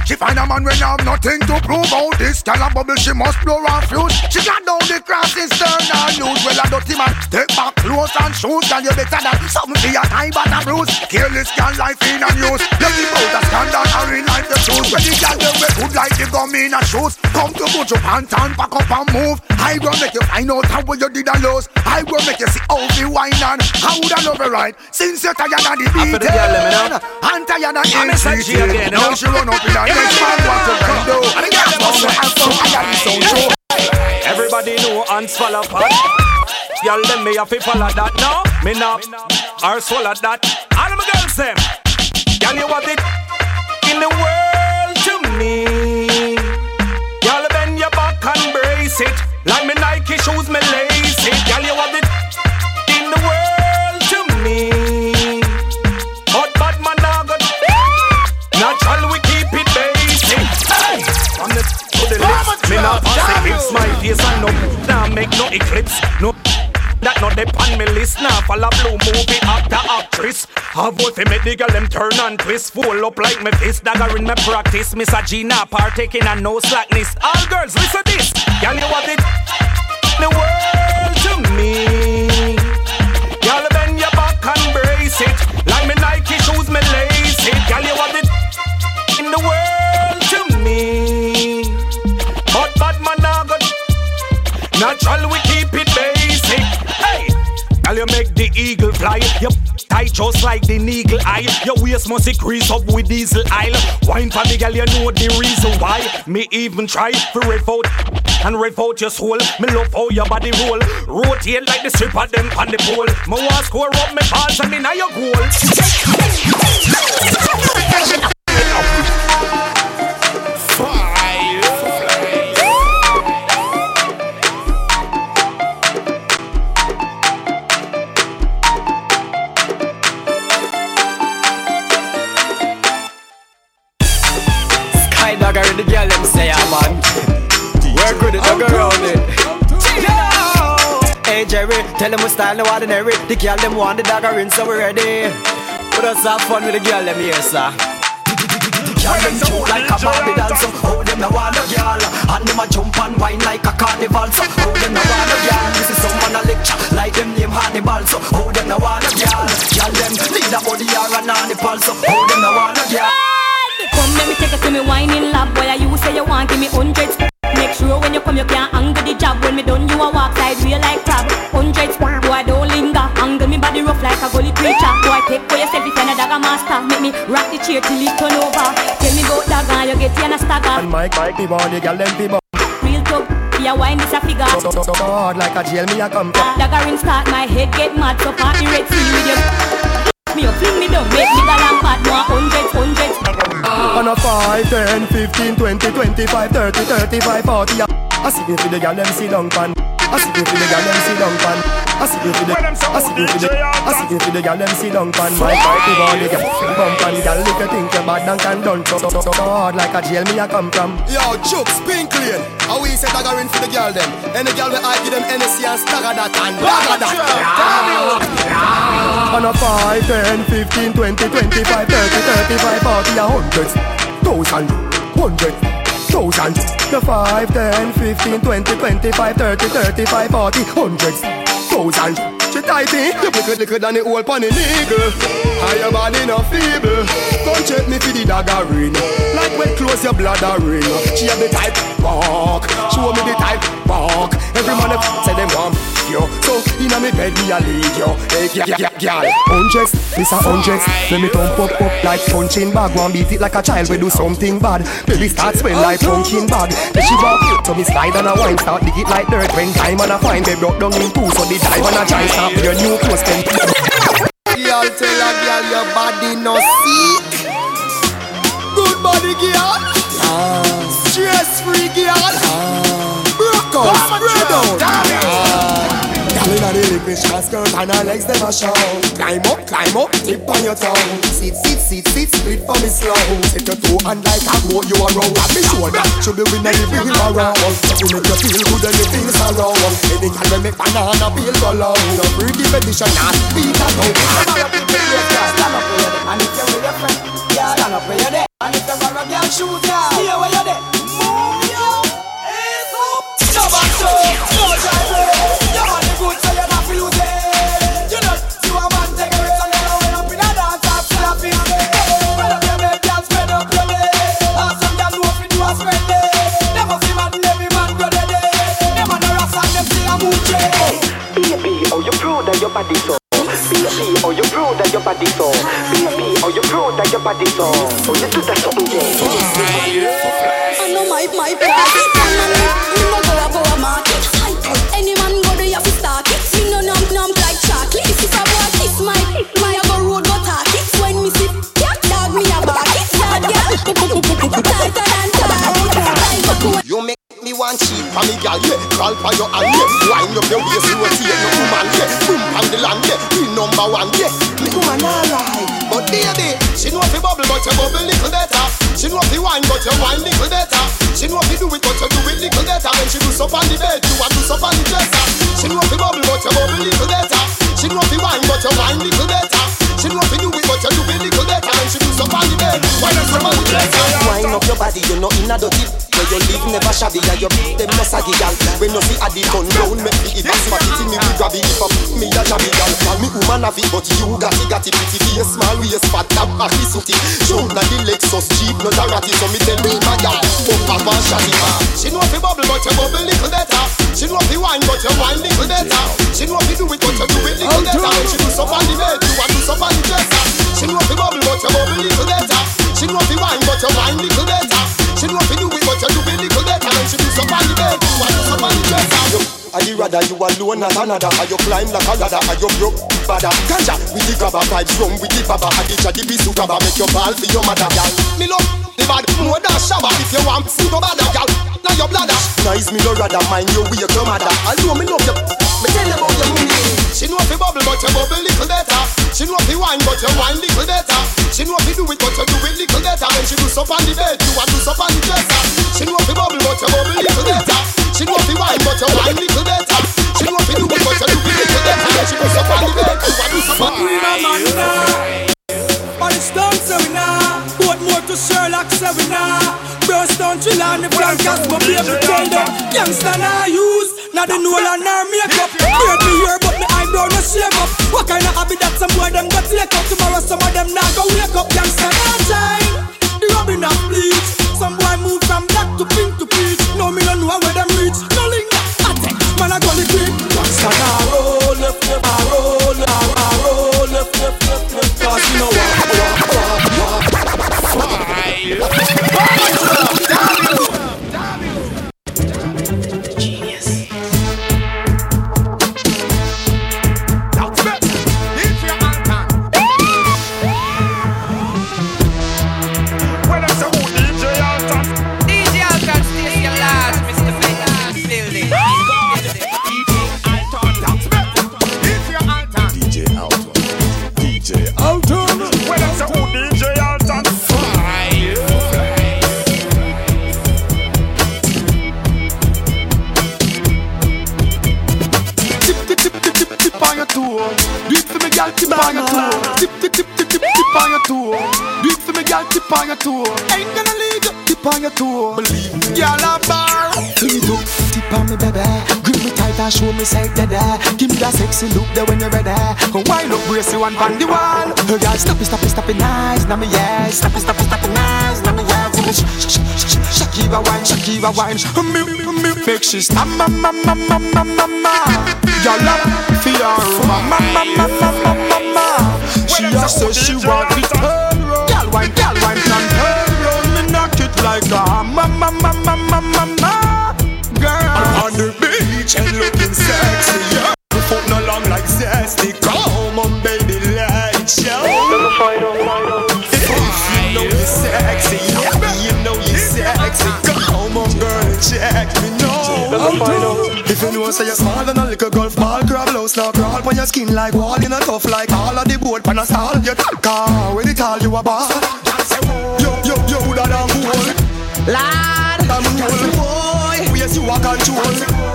She find a man when have nothing to prove. Out this gal a bubble, she must blow and fuse. She got down the crossing stern and lose. Well, a dirty man, take back clothes and shoes. Girl, you better than something for your time, but a bruise. Careless gal life in and use. You keep out a scandal or in life the choose. When the gal them we good like the gum in a shoes. Come to put your pants on, pack up and move. I go make you find out how you did a lose. I will make you see how the wine and how would I love it right. Since you're tired of the beating, the girl, let me know. and tired of I'm a side G again, you Now know. she run up in her Everybody know ants fall apart. Y'all them me have to follow that now. Me not or swallow that. All my girls them. Y'all you want it in the world to me. Y'all bend your back and brace it. Like me Nike shoes, me me not pass. It's my face and no now make no eclipse. No. That not dep on me list. Now Follow blue movie actor actress. Have what make the girl them turn and twist. Full up like me fist Dagger in me practice. Miss Gina partaking and no slackness. All girls listen this. Girl you want it. The world to me. Girl bend your back and brace it. Like me Nike shoes me lace it. Girl you want it. In the world to me Natural we keep it basic. Hey, girl you make the eagle fly. Yep, tight just like the eagle eye. Your waist must increase up with diesel oil. Wine for me, girl, you know the reason why. Me even try for rev out and rev out your soul. Me love how your body roll. Rotate like the stripper them on the pole. Me want score up me balls and now your goal. Tell them we style no ordinary. The girl them want the dagger in so we ready. Put us have fun with the girl them here sir. Girl them cute like a Barbie doll So how them no want no girl? And them a jump and wine like a carnival. So how them no want no girl? This is someone a lecture. Like them name Hannibal. So how them no want no girl? Girl them need a body or an animal So how them no want no girl? Come let me take you to me whining lab. Boy, you say you want give me hundreds. Make sure when you come you can't angle the job. When me done you a walk side real like crab. Hundreds, a gully preacher Boy take for yourself if you're a dagger master. Make me rock the chair till it turn over. Tell me about dagger, you get in a stagger. And Mike, Mike, me born the girl them bum. Real talk, yeah wine this a figure. So, so, so, so hard like a jail me a come. From. Dagger in start, my head get mad. So party red sea with you. Me up, fling me down, make me galang bad More hundreds, hundreds. On a 5, 10, 15, 20, 25, 30, 35, 40 I see you for the girl them sit down pan I see you for the girl them sit down pan I see you for the I see you for the I see you for the girl them sit down pan My fight the body get bump and girl if you think you bad and can done so, so, so, so hard like a jail me a come from Yo, Chooks, pink lane. How we say dagger in for the girl them? Any girl we I give them NSC and stagger that and dagger that. On a 5, 10, 15, 20, 25, 30, 35, 40, a hundreds, thousand, hundred, thousand. The 5, 10, 15, 20, 25, 30, 35, 40, hundreds, thousand. She tight me, you liquid, liquid than the whole pony nigga. How your body no feeble. Come check me for the dagger ring. Like when close your bladder ring. She have the type walk. Show me the type walk. Every man say them want yo. So inna me bed me a lead yo. Hey, yeah, yeah, yeah, Hundreds, this a hundreds. Let me thump up up like punching bag. One beat it like a child we do something bad. Baby start swell like pumpkin bag. Then she walk so me slide and a wine start dig it like dirt. When time and a fine, they broke down in two. So the dive and a start with your new clothes. Girl, tell a girl your body no sick. Body girl. Stress free, girl. Broke out, spread out. Girl inna the liquid skirt and her legs them a show. Climb up, climb up, tip on your toe. Sit, sit, sit, sit, split for me slow. Take your two hand like a boat you a row. At me shoulder, should be winning the wheel around. You make you feel good and you feel so low. Any can we make banana feel go low. Freaky petition, not beat a toe. Stand up where you're there, and if you're with your friend, stand up there. And if you're a girl, shoot ya. Stay where you're there. Move yo. Hands up. No back to, no drive. Your money good, so not feel it. You know, you a man take a risk and then away up in a dance and up your girl, spread up your leg. And some girl know you spread leg. Never see man, every man go dead. Them on the rasta, them still a move. Baby, oh you proud of your body Oh you proud of your body so. Baby, oh you proud of your body so. Oh you do that something yeah me cheap for me gal, yeah. Call for your hand, yeah. Wind up your waist, rotate your woman, yeah. Boom on the land, yeah. Be number one, yeah. Me woman alright But baby, she know fi bubble but you bubble little better. She know fi wine but you wine little better. She know fi do it but you do it little better. When she do up on the bed, you want do up on the dresser. She know fi bubble but you bubble little better. She know fi wine but you wine little better. She know fi do it but you do it little better. When she do up on the bed, want do up on the dresser up your body, you know in a dirty. Where you live never shabby and you them no saggy gal When you see a the gun round make me if I spot it in me we grab it. If I me a jabby gal Me woman have it but you got it got it. Pretty face Small waist fat tap a kiss it. Jump na the Lexus Jeep no Tarati. So me tell me my gal Up up and shot it She know fi bubble but you bubble little better. She know fi wine but you wine little better. She know fi do it but you do it little better. she do on the bed you want do on the dresser She know fi bubble but you bubble little better She know fi wine but you wine little better. She know fi do it but you do it little better. When she do the bed you want do the dresser Are you rather you alone as another? Are you climb like a ladder? Are you broke bada Ganja with the grabber Vibes rum with the baba. Addiction the piece of grabber Make your ball for your mother gal. Me love the bad more than shabba. If you want see no bother gal. Now your bladder. Nice me no rather mind you with your mother. Although me love you. Me tell you about your mommy She know fi bubble but you bubble little better She know fi wine but you wine little better She know fi do it but you do it little better When she do up on the bed you want do up on the dresser She know fi bubble but you bubble little better She know fi wine but you wine little better She know fi do it but you do it little better When she do up on the bed you want do up on the dresser But it's done, so we now. What more to Sherlock, so we now. Brownstone, chill on the flank, cause my baby tell them. Youngster, now use. Now the Nolan or makeup. Beard me here, but no shave up. What kind of habit that some boy them got take up? Tomorrow, some of them now go wake up. Tip on your toe. Ain't gonna leave you. Tip on your toe. Believe me, girl. I'm bar. Please look, tip on me, baby. Grip me tight and show me say that. Give me that sexy look there when you're ready. Wind up, brace you one on the wall. Oh, girl, stop it, stop it, stop it, nice. Now me yes. Stop it, stop it, stop it, nice. Now me yes. Sh- sh- sh- sh- Shakira wine, Shakira wine. Me, me, me, make she stop, ma, ma, ma, ma, ma, ma, ma. Y'all for ma, ma, ma, ma, ma, ma, ma, ma. She a say she want it Gal wine, gal wine, turn round me knock it like a hammer, ma ma ma ma ma ma. Girl, I'm on the beach and looking sexy. Yeah, the foot no long like zesty. Come on, baby, let's show. If you know you're sexy, yeah, you know you're sexy. Come on, girl, check me now know say you're smaller than a little golf ball. Grab now crawl on your skin like wall. You know tough like all of the boat pan a stall. You car with it all you a ball. Yo yo yo that I'm cool. Lad, I'm cool. Boy, oh, yes you a control.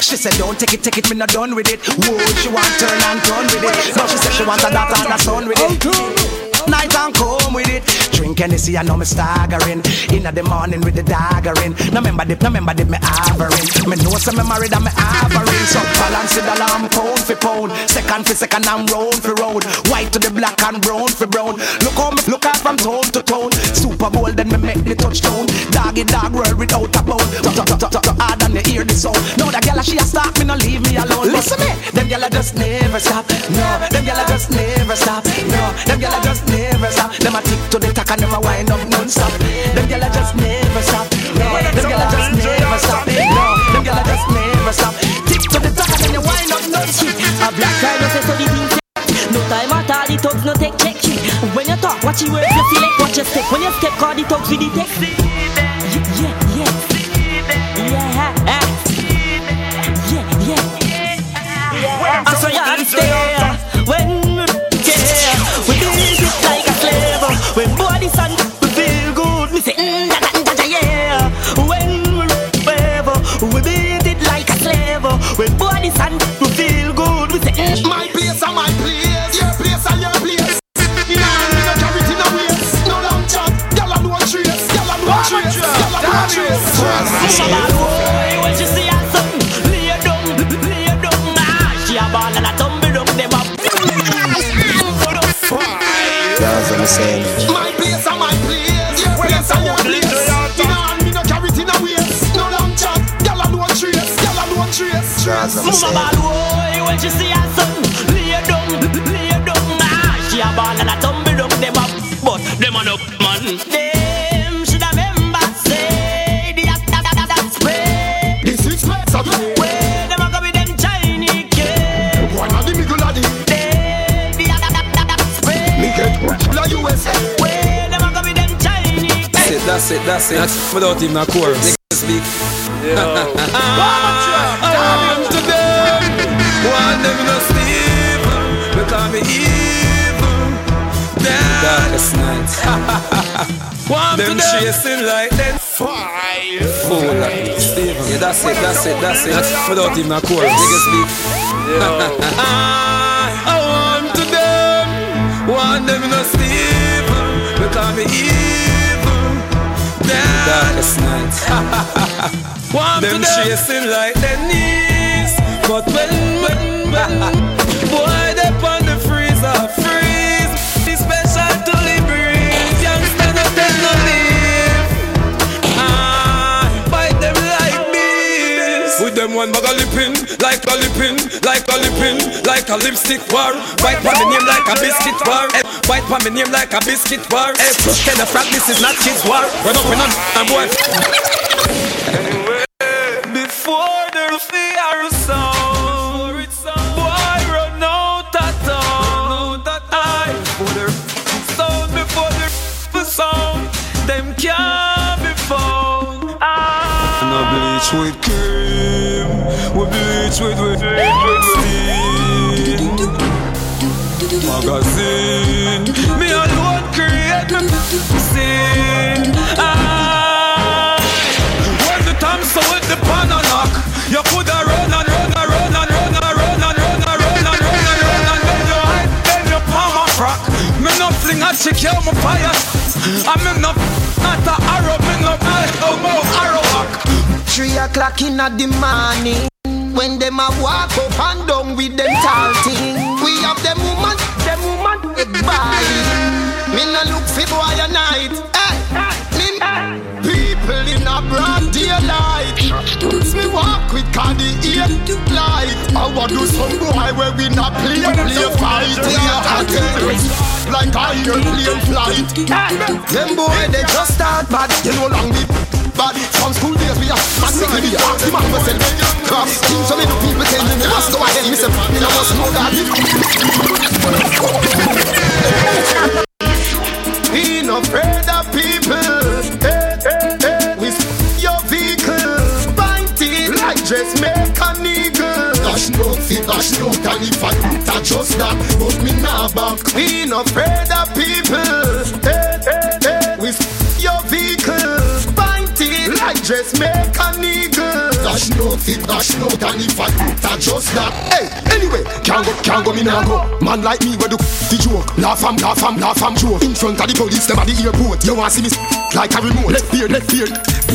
She said, don't take it, take it, me not done with it. Whoa, she want turn and turn with it. No, she said she want a daughter and a son with it. Night and come with it. Drink Hennessy, I know me staggering. In the morning with the daggering. No member dip, no member dip, me havering. Me know some me married and me havering. So balance the alarm, pound for pound. Second for second, I'm round for round. White to the black and brown for brown. Look how me look out from town to town. Super Bowl, then me make the touchdown. Doggy dog world without a bone. Hard and you hear the sound. Now the gyal she a stop me, no leave me alone. Listen me, them gyal just never stop. No, them gyal just never stop. No, them gyal just never stop. Them a tick to the tack and them a wind up non-stop. Them gyal a just never stop. No, them gyal a just never stop. No, them gyal a just never stop. Tick to the tack and then you wind up non-stop. A black guy no say so the thing. No time at all, the thugs no take check. When you talk, watch your words, you select what you step. When you step, call the thugs with the text. Yeah, yeah, yeah. Yeah, yeah, yeah. I saw you on stay when we care. When body sun we feel good, we say mm, da, da, da, da, yeah. When we wave, we beat it like a slave. When body sun we feel good, we say mm. My place and my place, your place and your place. Me. No long chat, gyal a no trace, gyal a no trace, gyal a no trace. Mama bad boy, when I'm saying. My place and my place, your place and your place. Nah, me no carry it in a waist. No long chat, gyal a no trace, gyal a no trace. Mama bad boy, when she see her something, lay down, lay down. Ah, she a ball and a tumble down. Them a but them a no man. Them That's it, that's it, that's it. Without even a chorus. Niggas speak. I'm to them. One them no sleep. Because me evil. Darkest night. One them chasing like them. Five. Fool like me. Steven. Yeah, that's it, that's it, that's it. That's without even a chorus. Niggas speak. I want to them. One them no sleep. Because me evil. Darkest night. Want them chasing like their knees. But when, when, when, one bag of lippin, like a lippin, like a lippin, like a lipstick war. Bite on me name like a biscuit war. Eh, Bite on me name like a biscuit war. Hey, tell the frog this is not kids war. Run up in a boy. Before the fear sound, boy run out of town. I before the sound, before the sound, them can't be found. I no bleach with cream, with steam. Magazine, me alone create me scene. I when the time so with the pan and knock, you coulda run and run and run and run and run and run and run and run and run and then you hide, then you palm a frock. Me no fling a chick, you my fire. I me no not a arrow, me no a bow arrow back. Three o'clock in the morning. When them a walk up and down with them tall thing. We have them woman, them woman body Me no look for boy a night. Hey, me, People in a broad daylight. Me walk with candy ear light. I want do some boy where we not play, play fight. We are hot like I plane flight. Them boy they just start bad. You know long the bad From school days we are mad sick with the art The man Cross King so many people tell me must go ahead. Me say Me must know that He no afraid of people. Hey, hey, hey. Nigga Dash no fit, dash no qualify That just that But me now back. He no afraid like just Dash no fit, dash no and if I that just that. Hey, anyway, can't go, can't go, me nah go. Man like me, where do the joke? Laugh am, laugh am, laugh am joke. In front of the police, them at the airport. You want see me like a remote? Left ear, left ear.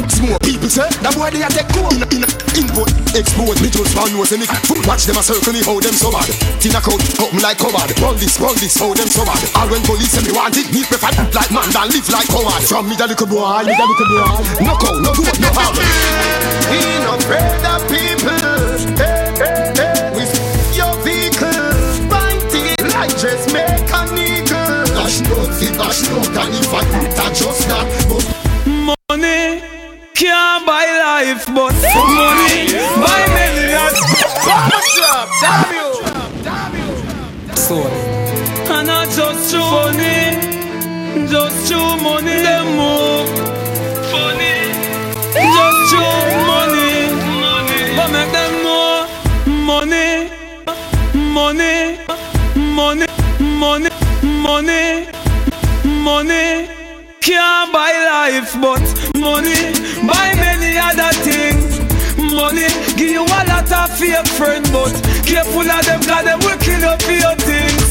Smoke people say that boy they a take cool. In, in, input, expose me just found nose and me foot watch them a circle me how them so bad. Tina coat, open like cupboard. Roll this, roll this, how them so bad. All when police say me want it, me prefer like man than live like coward. From me the little boy, me the little boy. No cow, no good, no harm. We no people. Hey, hey, your vehicle, like just make an eagle. Dash no fit, dash no can if I that just that. Money can't buy life, but money buy millions. Damn you! So, and not just through money, just through money them move. Money, money, money, money, money. Can't buy life, but money buy many other things. Money give you a lot of fake friends, but careful of them, cause them will kill for your things.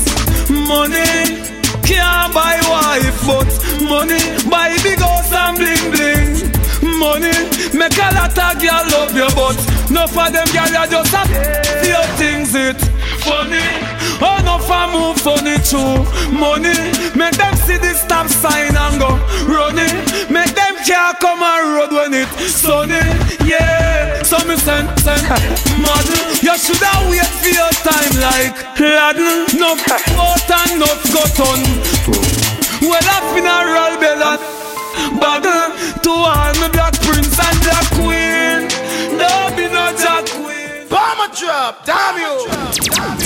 Money can't buy wife, but money buy big house and bling bling. Money make a lot of girl love you, but no for them girl you just a few things it funny. Oh no for move funny too. Money make them see the stop sign and go running. Make them can't come on road when it sunny. Yeah, so me send send mad. You shoulda wait for your time like lad. No out and no got on. Well a funeral bell and bag to all me black prince and black queen. Drop, damn you.